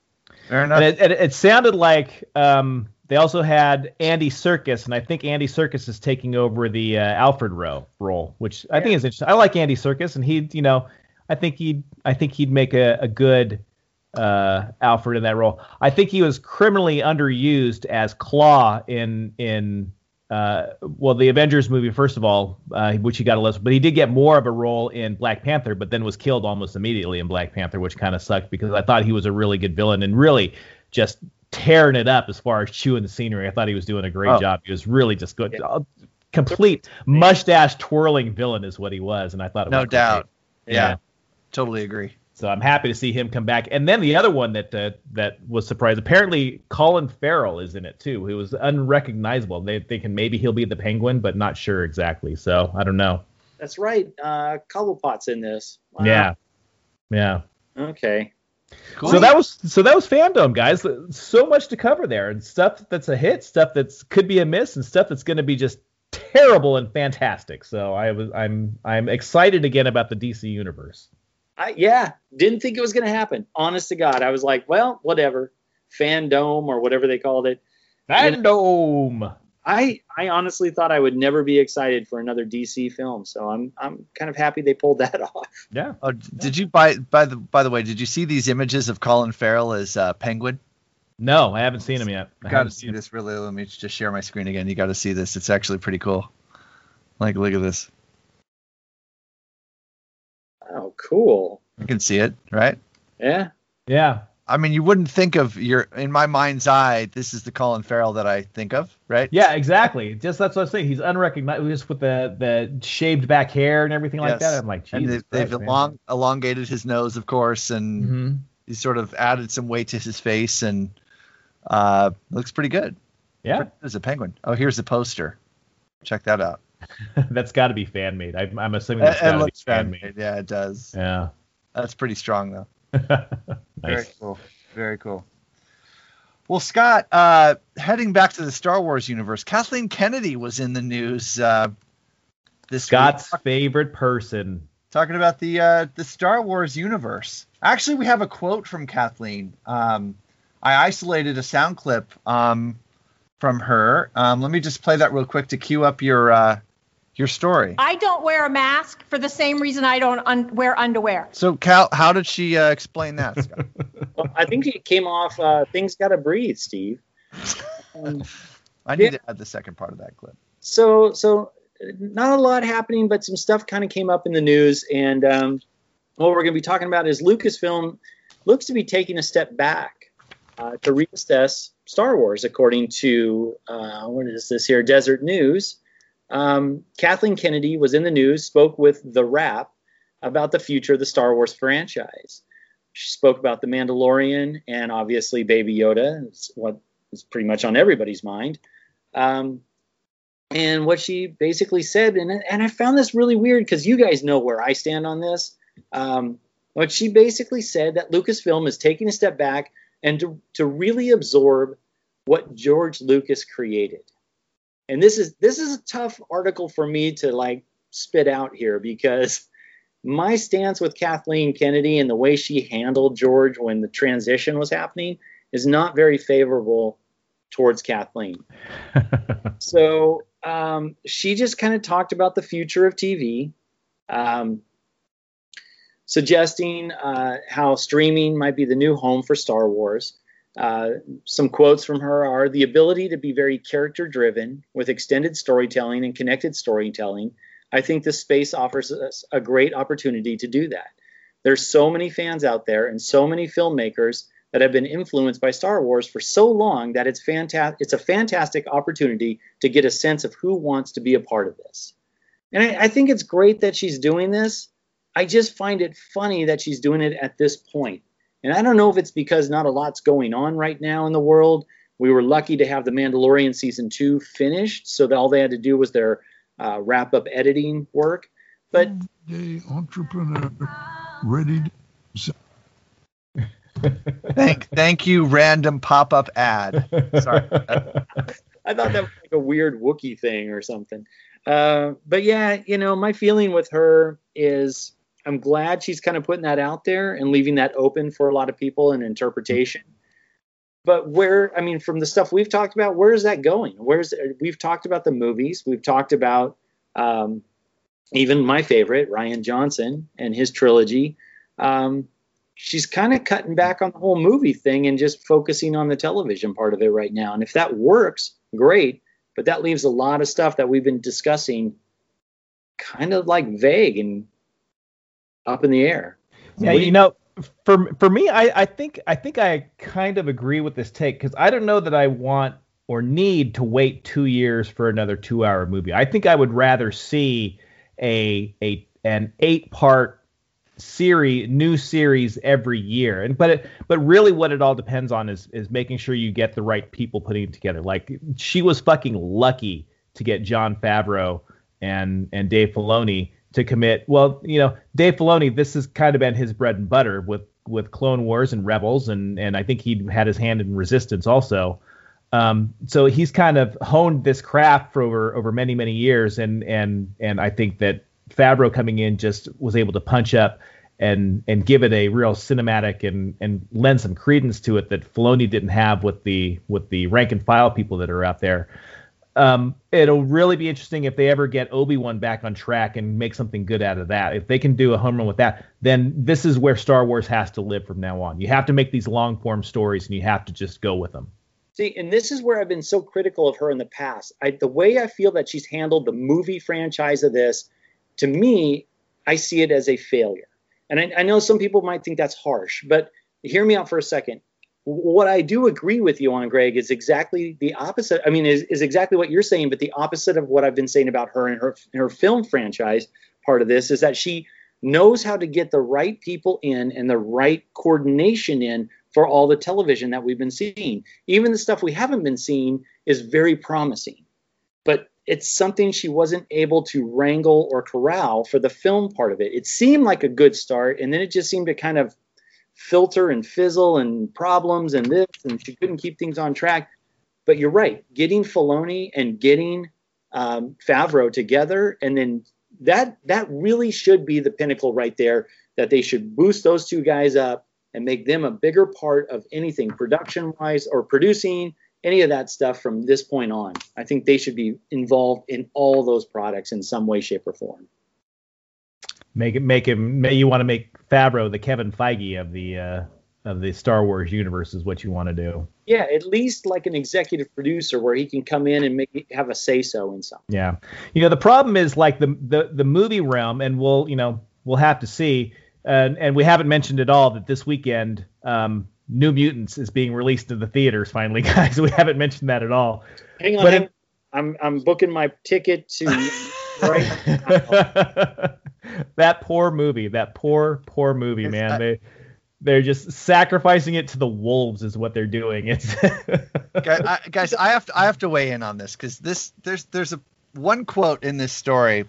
Fair enough. And it, it, it sounded like um, they also had Andy Serkis, and I think Andy Serkis is taking over the uh, Alfred Rowe role, which I think is interesting. I like Andy Serkis, and he, you know, I think he'd, I think he'd make a, a good uh, Alfred in that role. I think he was criminally underused as Klaue in in uh, well the Avengers movie first of all, uh, which he got a list, but he did get more of a role in Black Panther, but then was killed almost immediately in Black Panther, which kind of sucked because I thought he was a really good villain and really just tearing it up as far as chewing the scenery. I thought he was doing a great Oh. job. He was really just good. Uh, Complete mustache twirling villain is what he was, and I thought it No doubt. Yeah. Yeah. Totally agree. So I'm happy to see him come back. And then the other one that uh, that was surprised. Apparently, Colin Farrell is in it too. He was unrecognizable. They thinking maybe he'll be the Penguin, but not sure exactly. So I don't know. That's right. Uh, Cobblepot's in this. Wow. Yeah, yeah. Okay. Cool. So that was so that was Fandome, guys. So much to cover there, and stuff that's a hit, stuff that's could be a miss, and stuff that's going to be just terrible and fantastic. So I was I'm I'm excited again about the DC universe. I, yeah, didn't think it was going to happen. Honest to God, I was like, well, whatever, Fandome or whatever they called it. Fandome. I I honestly thought I would never be excited for another DC film, so I'm I'm kind of happy they pulled that off. Yeah. Oh, did you by by the by the way? Did you see these images of Colin Farrell as uh, Penguin? No, I haven't seen him yet. I got to see this. Really, let me just share my screen again. You got to see this. It's actually pretty cool. Like, look at this. Cool. You can see it, right? Yeah. Yeah. I mean, you wouldn't think of your in my mind's eye. This is the Colin Farrell that I think of, right? Yeah, exactly. Just that's what I'm saying. He's unrecognizable, just with the the shaved back hair and everything yes. like that. I'm like, Jesus and they've, they've elong, elongated his nose, of course, and mm-hmm. he sort of added some weight to his face, and uh, looks pretty good. Yeah, there's a penguin. Oh, here's the poster. Check that out. that's got to be fan made. I'm, I'm assuming that's got to be fan made. Yeah, it does. Yeah, that's pretty strong though. nice. Very cool. Very cool. Well, Scott, uh, heading back to the Star Wars universe, Kathleen Kennedy was in the news uh, this Scott's week. favorite person. Talking about the uh, the Star Wars universe. Actually, we have a quote from Kathleen. Um, I isolated a sound clip um, from her. Um, let me just play that real quick to cue up your uh, your story. I don't wear a mask for the same reason I don't un- wear underwear. So, Cal, how did she uh, explain that? well, I think it came off. Uh, Things gotta breathe, Steve. Um, I need yeah. to add the second part of that clip. So, so not a lot happening, but some stuff kind of came up in the news, and um, what we're going to be talking about is Lucasfilm looks to be taking a step back uh, to reassess Star Wars, according to uh, what is this here? Deseret News. Um, Kathleen Kennedy was in the news, spoke with The Wrap about the future of the Star Wars franchise. She spoke about The Mandalorian and obviously Baby Yoda, it's what is pretty much on everybody's mind. Um, and what she basically said, and, and I found this really weird because you guys know where I stand on this. Um, what she basically said that Lucasfilm is taking a step back and to, to really absorb what George Lucas created and this is this is a tough article for me to like spit out here because my stance with Kathleen Kennedy and the way she handled George when the transition was happening is not very favorable towards Kathleen. so um, she just kind of talked about the future of TV, um, suggesting uh, how streaming might be the new home for Star Wars. Uh, some quotes from her are the ability to be very character driven with extended storytelling and connected storytelling. I think this space offers us a great opportunity to do that. There's so many fans out there and so many filmmakers that have been influenced by Star Wars for so long that it's fantastic. It's a fantastic opportunity to get a sense of who wants to be a part of this. And I, I think it's great that she's doing this. I just find it funny that she's doing it at this point. And I don't know if it's because not a lot's going on right now in the world. We were lucky to have The Mandalorian season two finished, so that all they had to do was their uh, wrap up editing work. But day entrepreneur ready to thank thank you, random pop up ad. Sorry. I thought that was like a weird Wookie thing or something. Uh, but yeah, you know, my feeling with her is I'm glad she's kind of putting that out there and leaving that open for a lot of people and interpretation. But where, I mean, from the stuff we've talked about, where is that going? Where's we've talked about the movies, we've talked about um, even my favorite, Rian Johnson and his trilogy. Um, she's kind of cutting back on the whole movie thing and just focusing on the television part of it right now. And if that works, great. But that leaves a lot of stuff that we've been discussing kind of like vague and up in the air. Yeah, you, you know, for for me, I, I think I think I kind of agree with this take because I don't know that I want or need to wait two years for another two-hour movie. I think I would rather see a a an eight-part series, new series every year. And but it, but really, what it all depends on is is making sure you get the right people putting it together. Like she was fucking lucky to get Jon Favreau and and Dave Filoni to commit. Well, you know, Dave Filoni, this has kind of been his bread and butter with with Clone Wars and Rebels, and and I think he had his hand in Resistance also. Um, so he's kind of honed this craft for over over many many years, and and and I think that Favreau coming in just was able to punch up and and give it a real cinematic and and lend some credence to it that Filoni didn't have with the with the rank and file people that are out there. Um, it'll really be interesting if they ever get Obi Wan back on track and make something good out of that. If they can do a home run with that, then this is where Star Wars has to live from now on. You have to make these long form stories and you have to just go with them. See, and this is where I've been so critical of her in the past. I, the way I feel that she's handled the movie franchise of this, to me, I see it as a failure. And I, I know some people might think that's harsh, but hear me out for a second what I do agree with you on, Greg, is exactly the opposite. I mean, is, is exactly what you're saying, but the opposite of what I've been saying about her and her her film franchise. Part of this is that she knows how to get the right people in and the right coordination in for all the television that we've been seeing. Even the stuff we haven't been seeing is very promising, but it's something she wasn't able to wrangle or corral for the film part of it. It seemed like a good start, and then it just seemed to kind of filter and fizzle and problems and this, and she couldn't keep things on track. But you're right, getting Filoni and getting um, Favreau together, and then that that really should be the pinnacle right there. That they should boost those two guys up and make them a bigger part of anything production wise or producing any of that stuff from this point on. I think they should be involved in all those products in some way, shape, or form. Make it make him. May you want to make Favreau the Kevin Feige of the uh, of the Star Wars universe is what you want to do. Yeah, at least like an executive producer where he can come in and make have a say so in something. Yeah, you know the problem is like the the the movie realm, and we'll you know we'll have to see. And and we haven't mentioned at all that this weekend, um, New Mutants is being released to the theaters finally, guys. We haven't mentioned that at all. Hang on, hang, I'm I'm booking my ticket to right. that poor movie, that poor, poor movie, it's man. they they're just sacrificing it to the wolves is what they're doing. It's guys, I, guys, I have to I have to weigh in on this because this there's there's a one quote in this story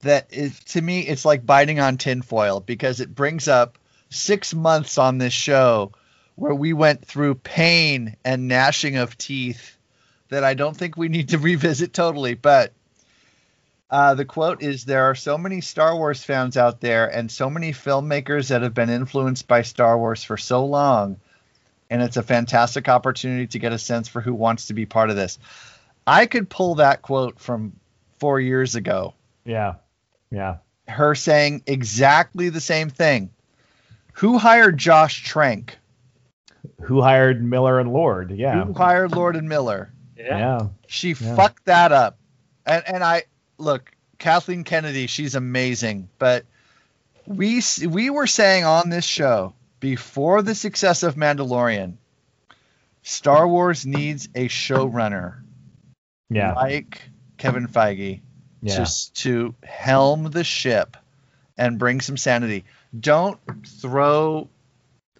that is to me it's like biting on tinfoil because it brings up six months on this show where we went through pain and gnashing of teeth that I don't think we need to revisit totally, but uh, the quote is There are so many Star Wars fans out there and so many filmmakers that have been influenced by Star Wars for so long. And it's a fantastic opportunity to get a sense for who wants to be part of this. I could pull that quote from four years ago. Yeah. Yeah. Her saying exactly the same thing. Who hired Josh Trank? Who hired Miller and Lord? Yeah. Who hired Lord and Miller? Yeah. yeah. She yeah. fucked that up. And and I look, Kathleen Kennedy, she's amazing, but we we were saying on this show before the success of Mandalorian, Star Wars needs a showrunner. Yeah. Like Kevin Feige. Yeah. Just to helm the ship and bring some sanity. Don't throw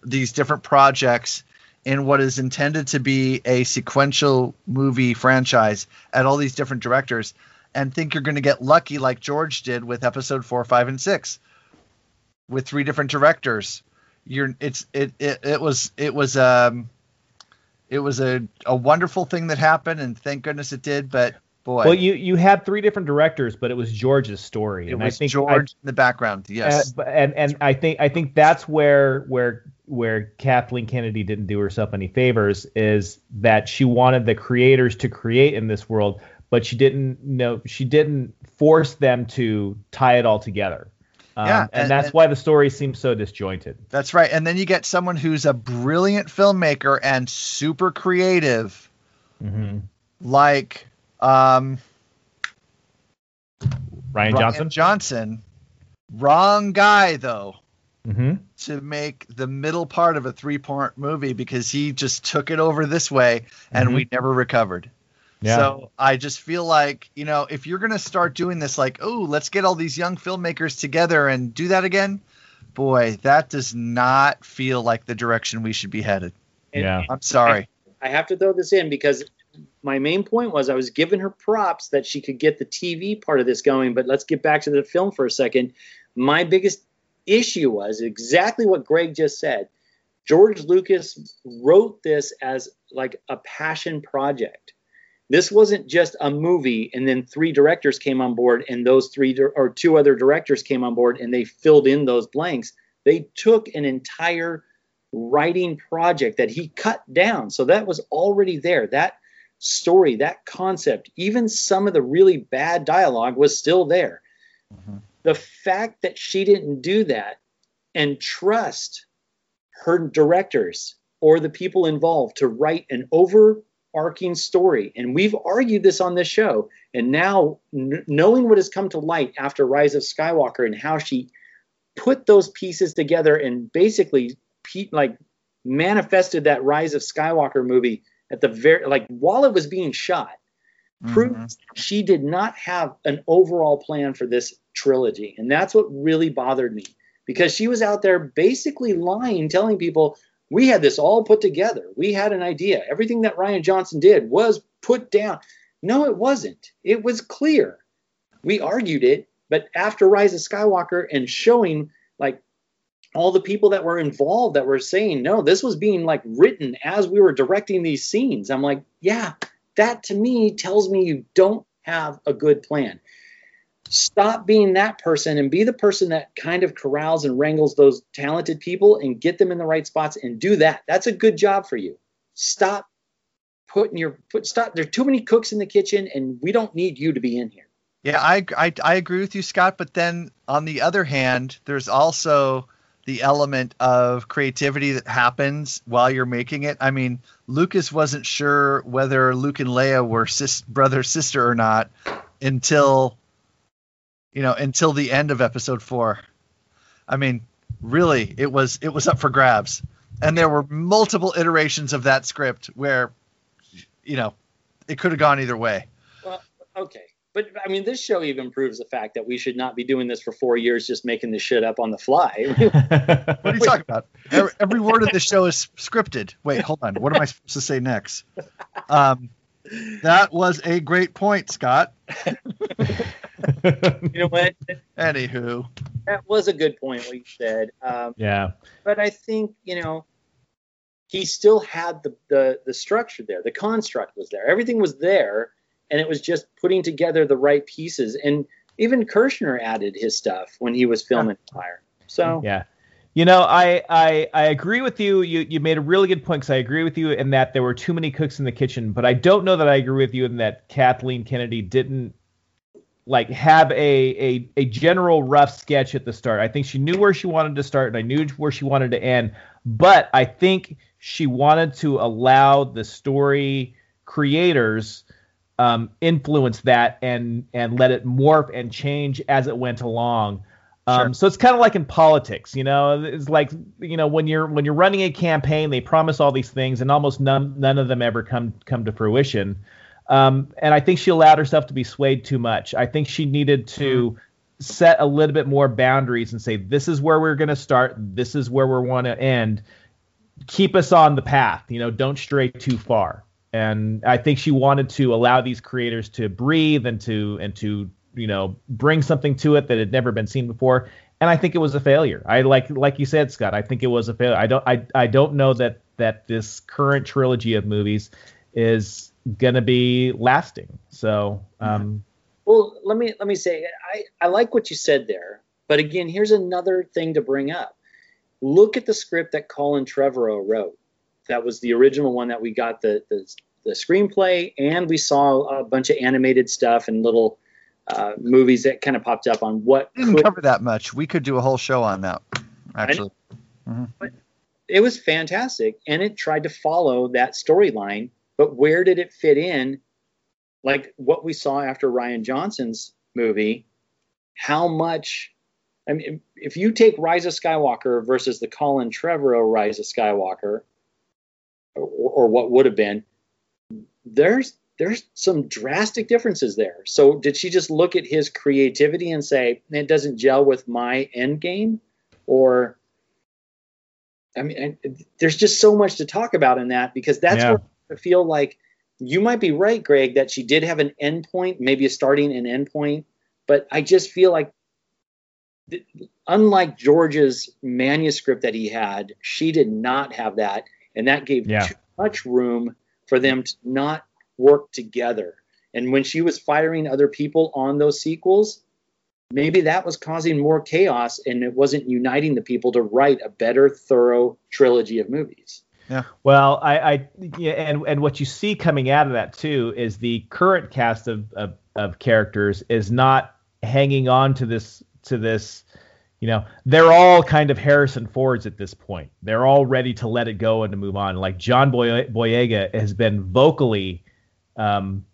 these different projects in what is intended to be a sequential movie franchise at all these different directors and think you're going to get lucky like George did with episode four, five, and six, with three different directors. You're it's it it, it was it was um it was a, a wonderful thing that happened and thank goodness it did but boy well you you had three different directors but it was george's story it and was I think george I, in the background yes uh, and and i think i think that's where where where kathleen kennedy didn't do herself any favors is that she wanted the creators to create in this world but she didn't know she didn't force them to tie it all together. Um, yeah, and, and that's and, why the story seems so disjointed. That's right. And then you get someone who's a brilliant filmmaker and super creative, mm-hmm. like um, Rian Johnson. Johnson, wrong guy though. Mm-hmm. To make the middle part of a three-part movie because he just took it over this way and mm-hmm. we never recovered. Yeah. So I just feel like, you know, if you're going to start doing this, like, oh, let's get all these young filmmakers together and do that again, boy, that does not feel like the direction we should be headed. And- Yeah. I'm sorry. I have to throw this in because my main point was I was giving her props that she could get the TV part of this going, but let's get back to the film for a second. My biggest issue was exactly what Greg just said. George Lucas wrote this as like a passion project. This wasn't just a movie and then three directors came on board and those three or two other directors came on board and they filled in those blanks. They took an entire writing project that he cut down. So that was already there. That story, that concept, even some of the really bad dialogue was still there. Mm-hmm. The fact that she didn't do that and trust her directors or the people involved to write an overarching story, and we've argued this on this show, and now n- knowing what has come to light after Rise of Skywalker and how she put those pieces together and basically pe- like manifested that Rise of Skywalker movie at the very like while it was being shot mm-hmm. proves she did not have an overall plan for this trilogy. And that's what really bothered me because she was out there basically lying telling people we had this all put together. We had an idea. Everything that Rian Johnson did was put down. No it wasn't. It was clear. We argued it but after Rise of Skywalker and showing like all the people that were involved that were saying no this was being like written as we were directing these scenes. I'm like yeah that to me tells me you don't have a good plan stop being that person and be the person that kind of corrals and wrangles those talented people and get them in the right spots and do that that's a good job for you stop putting your put stop there are too many cooks in the kitchen and we don't need you to be in here Yeah, I, I I agree with you, Scott. But then on the other hand, there's also the element of creativity that happens while you're making it. I mean, Lucas wasn't sure whether Luke and Leia were sis, brother sister or not until you know until the end of episode four. I mean, really, it was it was up for grabs, and there were multiple iterations of that script where you know it could have gone either way. Well, okay. But I mean, this show even proves the fact that we should not be doing this for four years, just making this shit up on the fly. What are you talking about? Every, every word of the show is scripted. Wait, hold on. What am I supposed to say next? Um, that was a great point, Scott. you know what? Anywho, That was a good point what you said. Um, Yeah. but I think you know he still had the, the the structure there. The construct was there. Everything was there, and it was just putting together the right pieces. And even Kershner added his stuff when he was filming Empire. So Yeah. You know, I, I I agree with you. You you made a really good point because I agree with you in that there were too many cooks in the kitchen, but I don't know that I agree with you in that Kathleen Kennedy didn't like have a, a a general rough sketch at the start. I think she knew where she wanted to start and I knew where she wanted to end, but I think she wanted to allow the story creators um, influence that and and let it morph and change as it went along. Um, So it's kind of like in politics, you know. It's like you know when you're when you're running a campaign, they promise all these things, and almost none none of them ever come come to fruition. Um, and I think she allowed herself to be swayed too much. I think she needed to set a little bit more boundaries and say, this is where we're going to start, this is where we want to end. Keep us on the path, you know, don't stray too far. And I think she wanted to allow these creators to breathe and to and to you know bring something to it that had never been seen before. And I think it was a failure. I like like you said, Scott. I think it was a failure. I don't I I don't know that that this current trilogy of movies is gonna be lasting. So um, Well, let me let me say I, I like what you said there, but again, here's another thing to bring up. Look at the script that Colin Trevorrow wrote. That was the original one that we got the the, the screenplay, and we saw a bunch of animated stuff and little uh, movies that kind of popped up on what didn't cover that much. We could do a whole show on that. Actually, it was fantastic and it tried to follow that storyline but where did it fit in like what we saw after rian johnson's movie how much i mean if you take rise of skywalker versus the colin trevorrow rise of skywalker or, or what would have been there's there's some drastic differences there so did she just look at his creativity and say it doesn't gel with my end game or I mean, there's just so much to talk about in that because that's yeah. where feel like you might be right, Greg, that she did have an endpoint, maybe a starting and end point, but I just feel like unlike George's manuscript that he had, she did not have that, and that gave yeah. too much room for them to not work together. And when she was firing other people on those sequels, maybe that was causing more chaos and it wasn't uniting the people to write a better, thorough trilogy of movies. Yeah. Well, I, I yeah, and and what you see coming out of that too is the current cast of, of, of characters is not hanging on to this to this you know they're all kind of harrison fords at this point they're all ready to let it go and to move on like john Boy- boyega has been vocally um,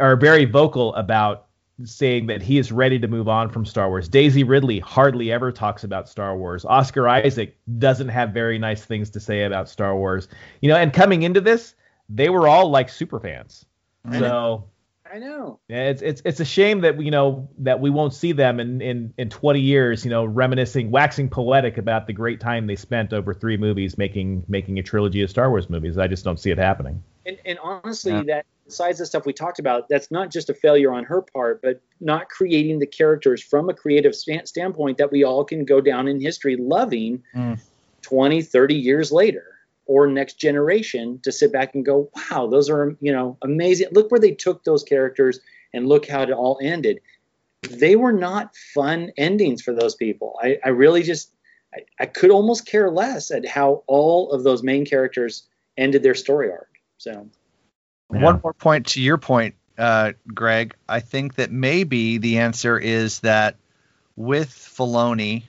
are very vocal about saying that he is ready to move on from Star Wars. Daisy Ridley hardly ever talks about Star Wars. Oscar Isaac doesn't have very nice things to say about Star Wars. You know, and coming into this, they were all like super fans. I So I know. Yeah, it's it's it's a shame that you know that we won't see them in in in 20 years, you know, reminiscing, waxing poetic about the great time they spent over three movies making making a trilogy of Star Wars movies. I just don't see it happening. And and honestly, yeah. that besides the stuff we talked about, that's not just a failure on her part, but not creating the characters from a creative st- standpoint that we all can go down in history loving mm. 20, 30 years later or next generation to sit back and go, wow, those are, you know, amazing. Look where they took those characters and look how it all ended. They were not fun endings for those people. I, I really just, I, I could almost care less at how all of those main characters ended their story arc. So, yeah. one more point to your point, uh, Greg. I think that maybe the answer is that with Filoni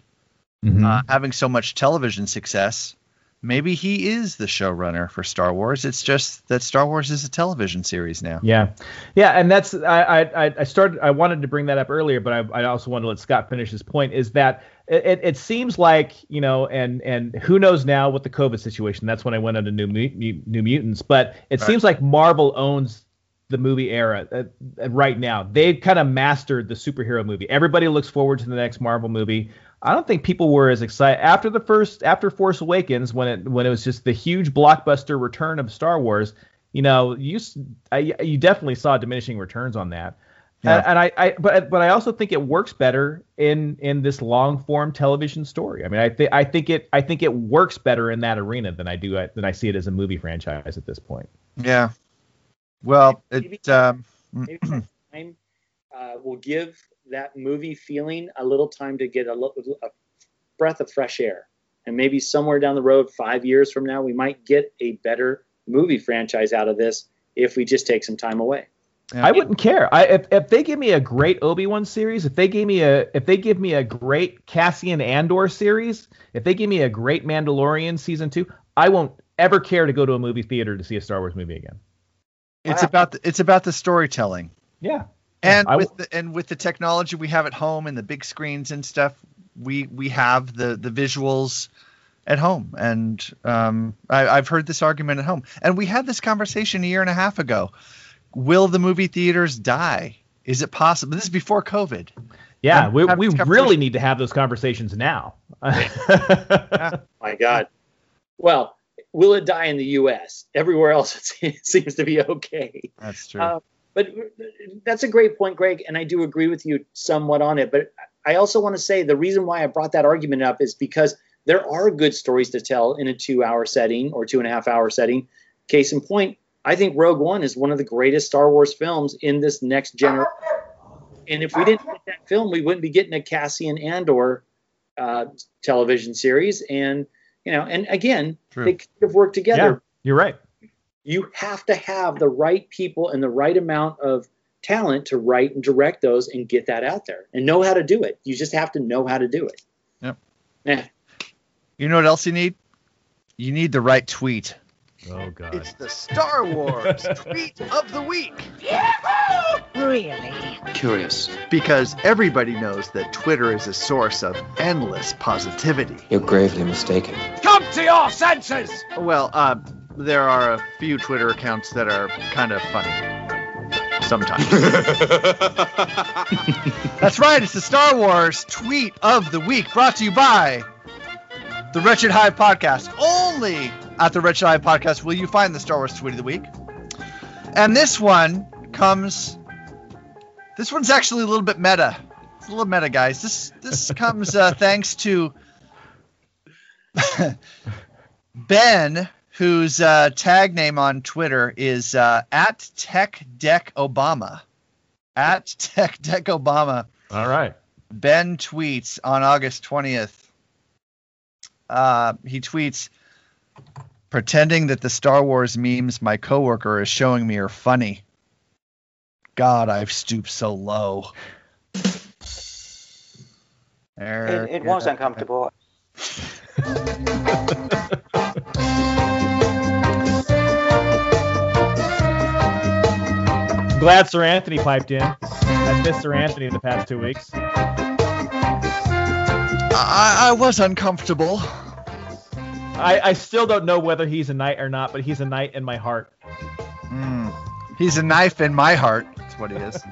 mm-hmm. uh, having so much television success, maybe he is the showrunner for Star Wars. It's just that Star Wars is a television series now. Yeah, yeah, and that's I I, I started I wanted to bring that up earlier, but I, I also wanted to let Scott finish his point. Is that it, it seems like you know, and and who knows now with the COVID situation? That's when I went into New New Mutants, but it right. seems like Marvel owns the movie era uh, uh, right now. They've kind of mastered the superhero movie. Everybody looks forward to the next Marvel movie. I don't think people were as excited after the first after Force Awakens when it when it was just the huge blockbuster return of Star Wars. You know, you I, you definitely saw diminishing returns on that. Yeah. And, and I, I but but I also think it works better in in this long form television story. I mean, I think I think it I think it works better in that arena than I do than I see it as a movie franchise at this point. Yeah. Well, it um, maybe time uh, will give that movie feeling a little time to get a, a breath of fresh air. And maybe somewhere down the road, five years from now, we might get a better movie franchise out of this if we just take some time away. Yeah. I wouldn't care. I if, if they give me a great Obi Wan series, if they gave me a if they give me a great Cassian Andor series, if they give me a great Mandalorian season two, I won't ever care to go to a movie theater to see a Star Wars movie again. It's wow. about the, it's about the storytelling. Yeah. And yeah, with the, and with the technology we have at home and the big screens and stuff, we we have the the visuals at home. And um, I, I've heard this argument at home. And we had this conversation a year and a half ago. Will the movie theaters die? Is it possible? This is before COVID. Yeah, we, we really need to have those conversations now. yeah. My God. Well, will it die in the U.S.? Everywhere else, it seems to be okay. That's true. Uh, but that's a great point, Greg, and I do agree with you somewhat on it. But I also want to say the reason why I brought that argument up is because there are good stories to tell in a two-hour setting or two and a half hour setting. Case in point, I think Rogue One is one of the greatest Star Wars films in this next generation. And if we didn't get that film, we wouldn't be getting a Cassian Andor uh, television series. And you know, and again, True. they could have worked together. Yeah, you're right you have to have the right people and the right amount of talent to write and direct those and get that out there and know how to do it. You just have to know how to do it. Yep. Yeah. You know what else you need? You need the right tweet. Oh God! It's the Star Wars tweet of the week. Really? Curious. Because everybody knows that Twitter is a source of endless positivity. You're gravely mistaken. Come to your senses. Well, uh, there are a few Twitter accounts that are kind of funny. Sometimes. That's right. It's the Star Wars tweet of the week brought to you by the Wretched Hive podcast. Only at the Wretched Hive podcast will you find the Star Wars tweet of the week. And this one comes. This one's actually a little bit meta. It's a little meta, guys. This this comes uh, thanks to Ben, whose uh, tag name on Twitter is uh, at Tech Deck Obama. At Tech Deck Obama. All right. Ben tweets on August 20th. Uh, he tweets, pretending that the Star Wars memes my coworker is showing me are funny. God, I've stooped so low. There, It, it was uncomfortable. I'm glad Sir Anthony piped in. I've missed Sir Anthony in the past two weeks. I, I was uncomfortable. I, I still don't know whether he's a knight or not, but he's a knight in my heart. Mm. He's a knife in my heart. That's what he is.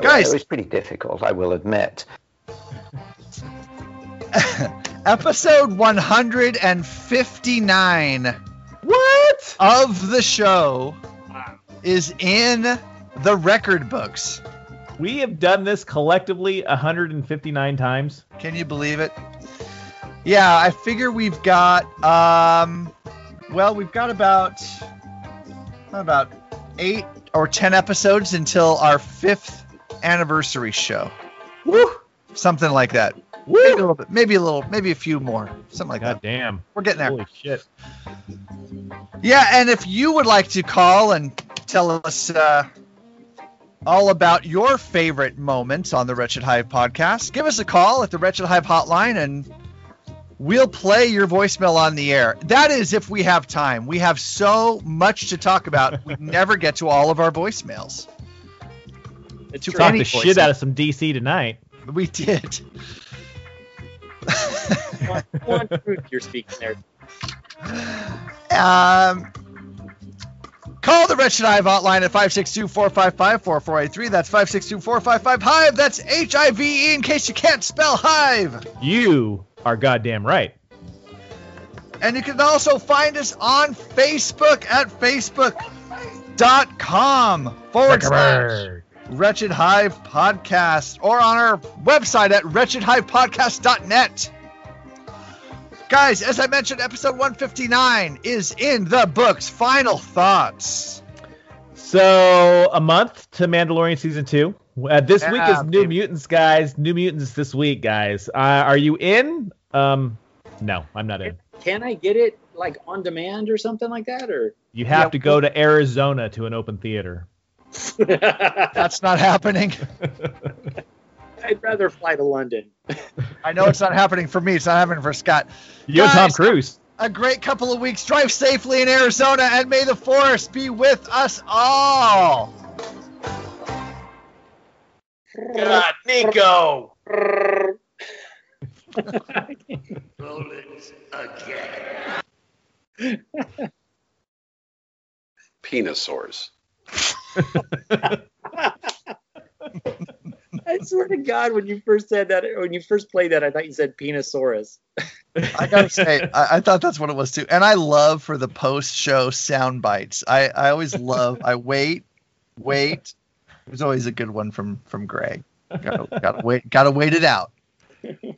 Guys, it was pretty difficult, I will admit. Episode 159. What? Of the show is in the record books. We have done this collectively 159 times. Can you believe it? Yeah, I figure we've got um well, we've got about about 8 or 10 episodes until our 5th anniversary show. Woo! Something like that. Woo! Maybe a little bit, maybe a little, maybe a few more. Something like God that. damn. We're getting there. Holy shit. Yeah, and if you would like to call and tell us uh, all about your favorite moments on the Wretched Hive podcast, give us a call at the Wretched Hive hotline and we'll play your voicemail on the air. That is if we have time. We have so much to talk about, we never get to all of our voicemails. It's Talked the shit out of some DC tonight. We did. one, one truth you're speaking there. Um, call the Wretched Hive hotline at 562-455-4483. That's 562-455-HIVE. That's H-I-V-E in case you can't spell Hive. You are goddamn right. And you can also find us on Facebook at facebook.com forward slash Wretched Hive Podcast or on our website at wretchedhivepodcast.net. Guys, as I mentioned, episode 159 is in the books. Final thoughts. So, a month to Mandalorian season two. Uh, this Yeah, week is New baby. Mutants, guys. New Mutants this week, guys. Uh, are you in? Um, no, I'm not in. Can I get it like on demand or something like that? Or You have Yeah, to go to Arizona to an open theater. That's not happening. I'd rather fly to London. I know it's not happening for me. It's not happening for Scott. You and Tom Cruise. A great couple of weeks. Drive safely in Arizona, and may the force be with us all. God, Niko. Penisaurs. I swear to God, when you first said that, when you first played that, I thought you said Penisaurus. I gotta say, I, I thought that's what it was too. And I love for the post-show sound bites. I, I always love. I wait, wait. There's always a good one from from Greg. Gotta wait. Gotta wait it out.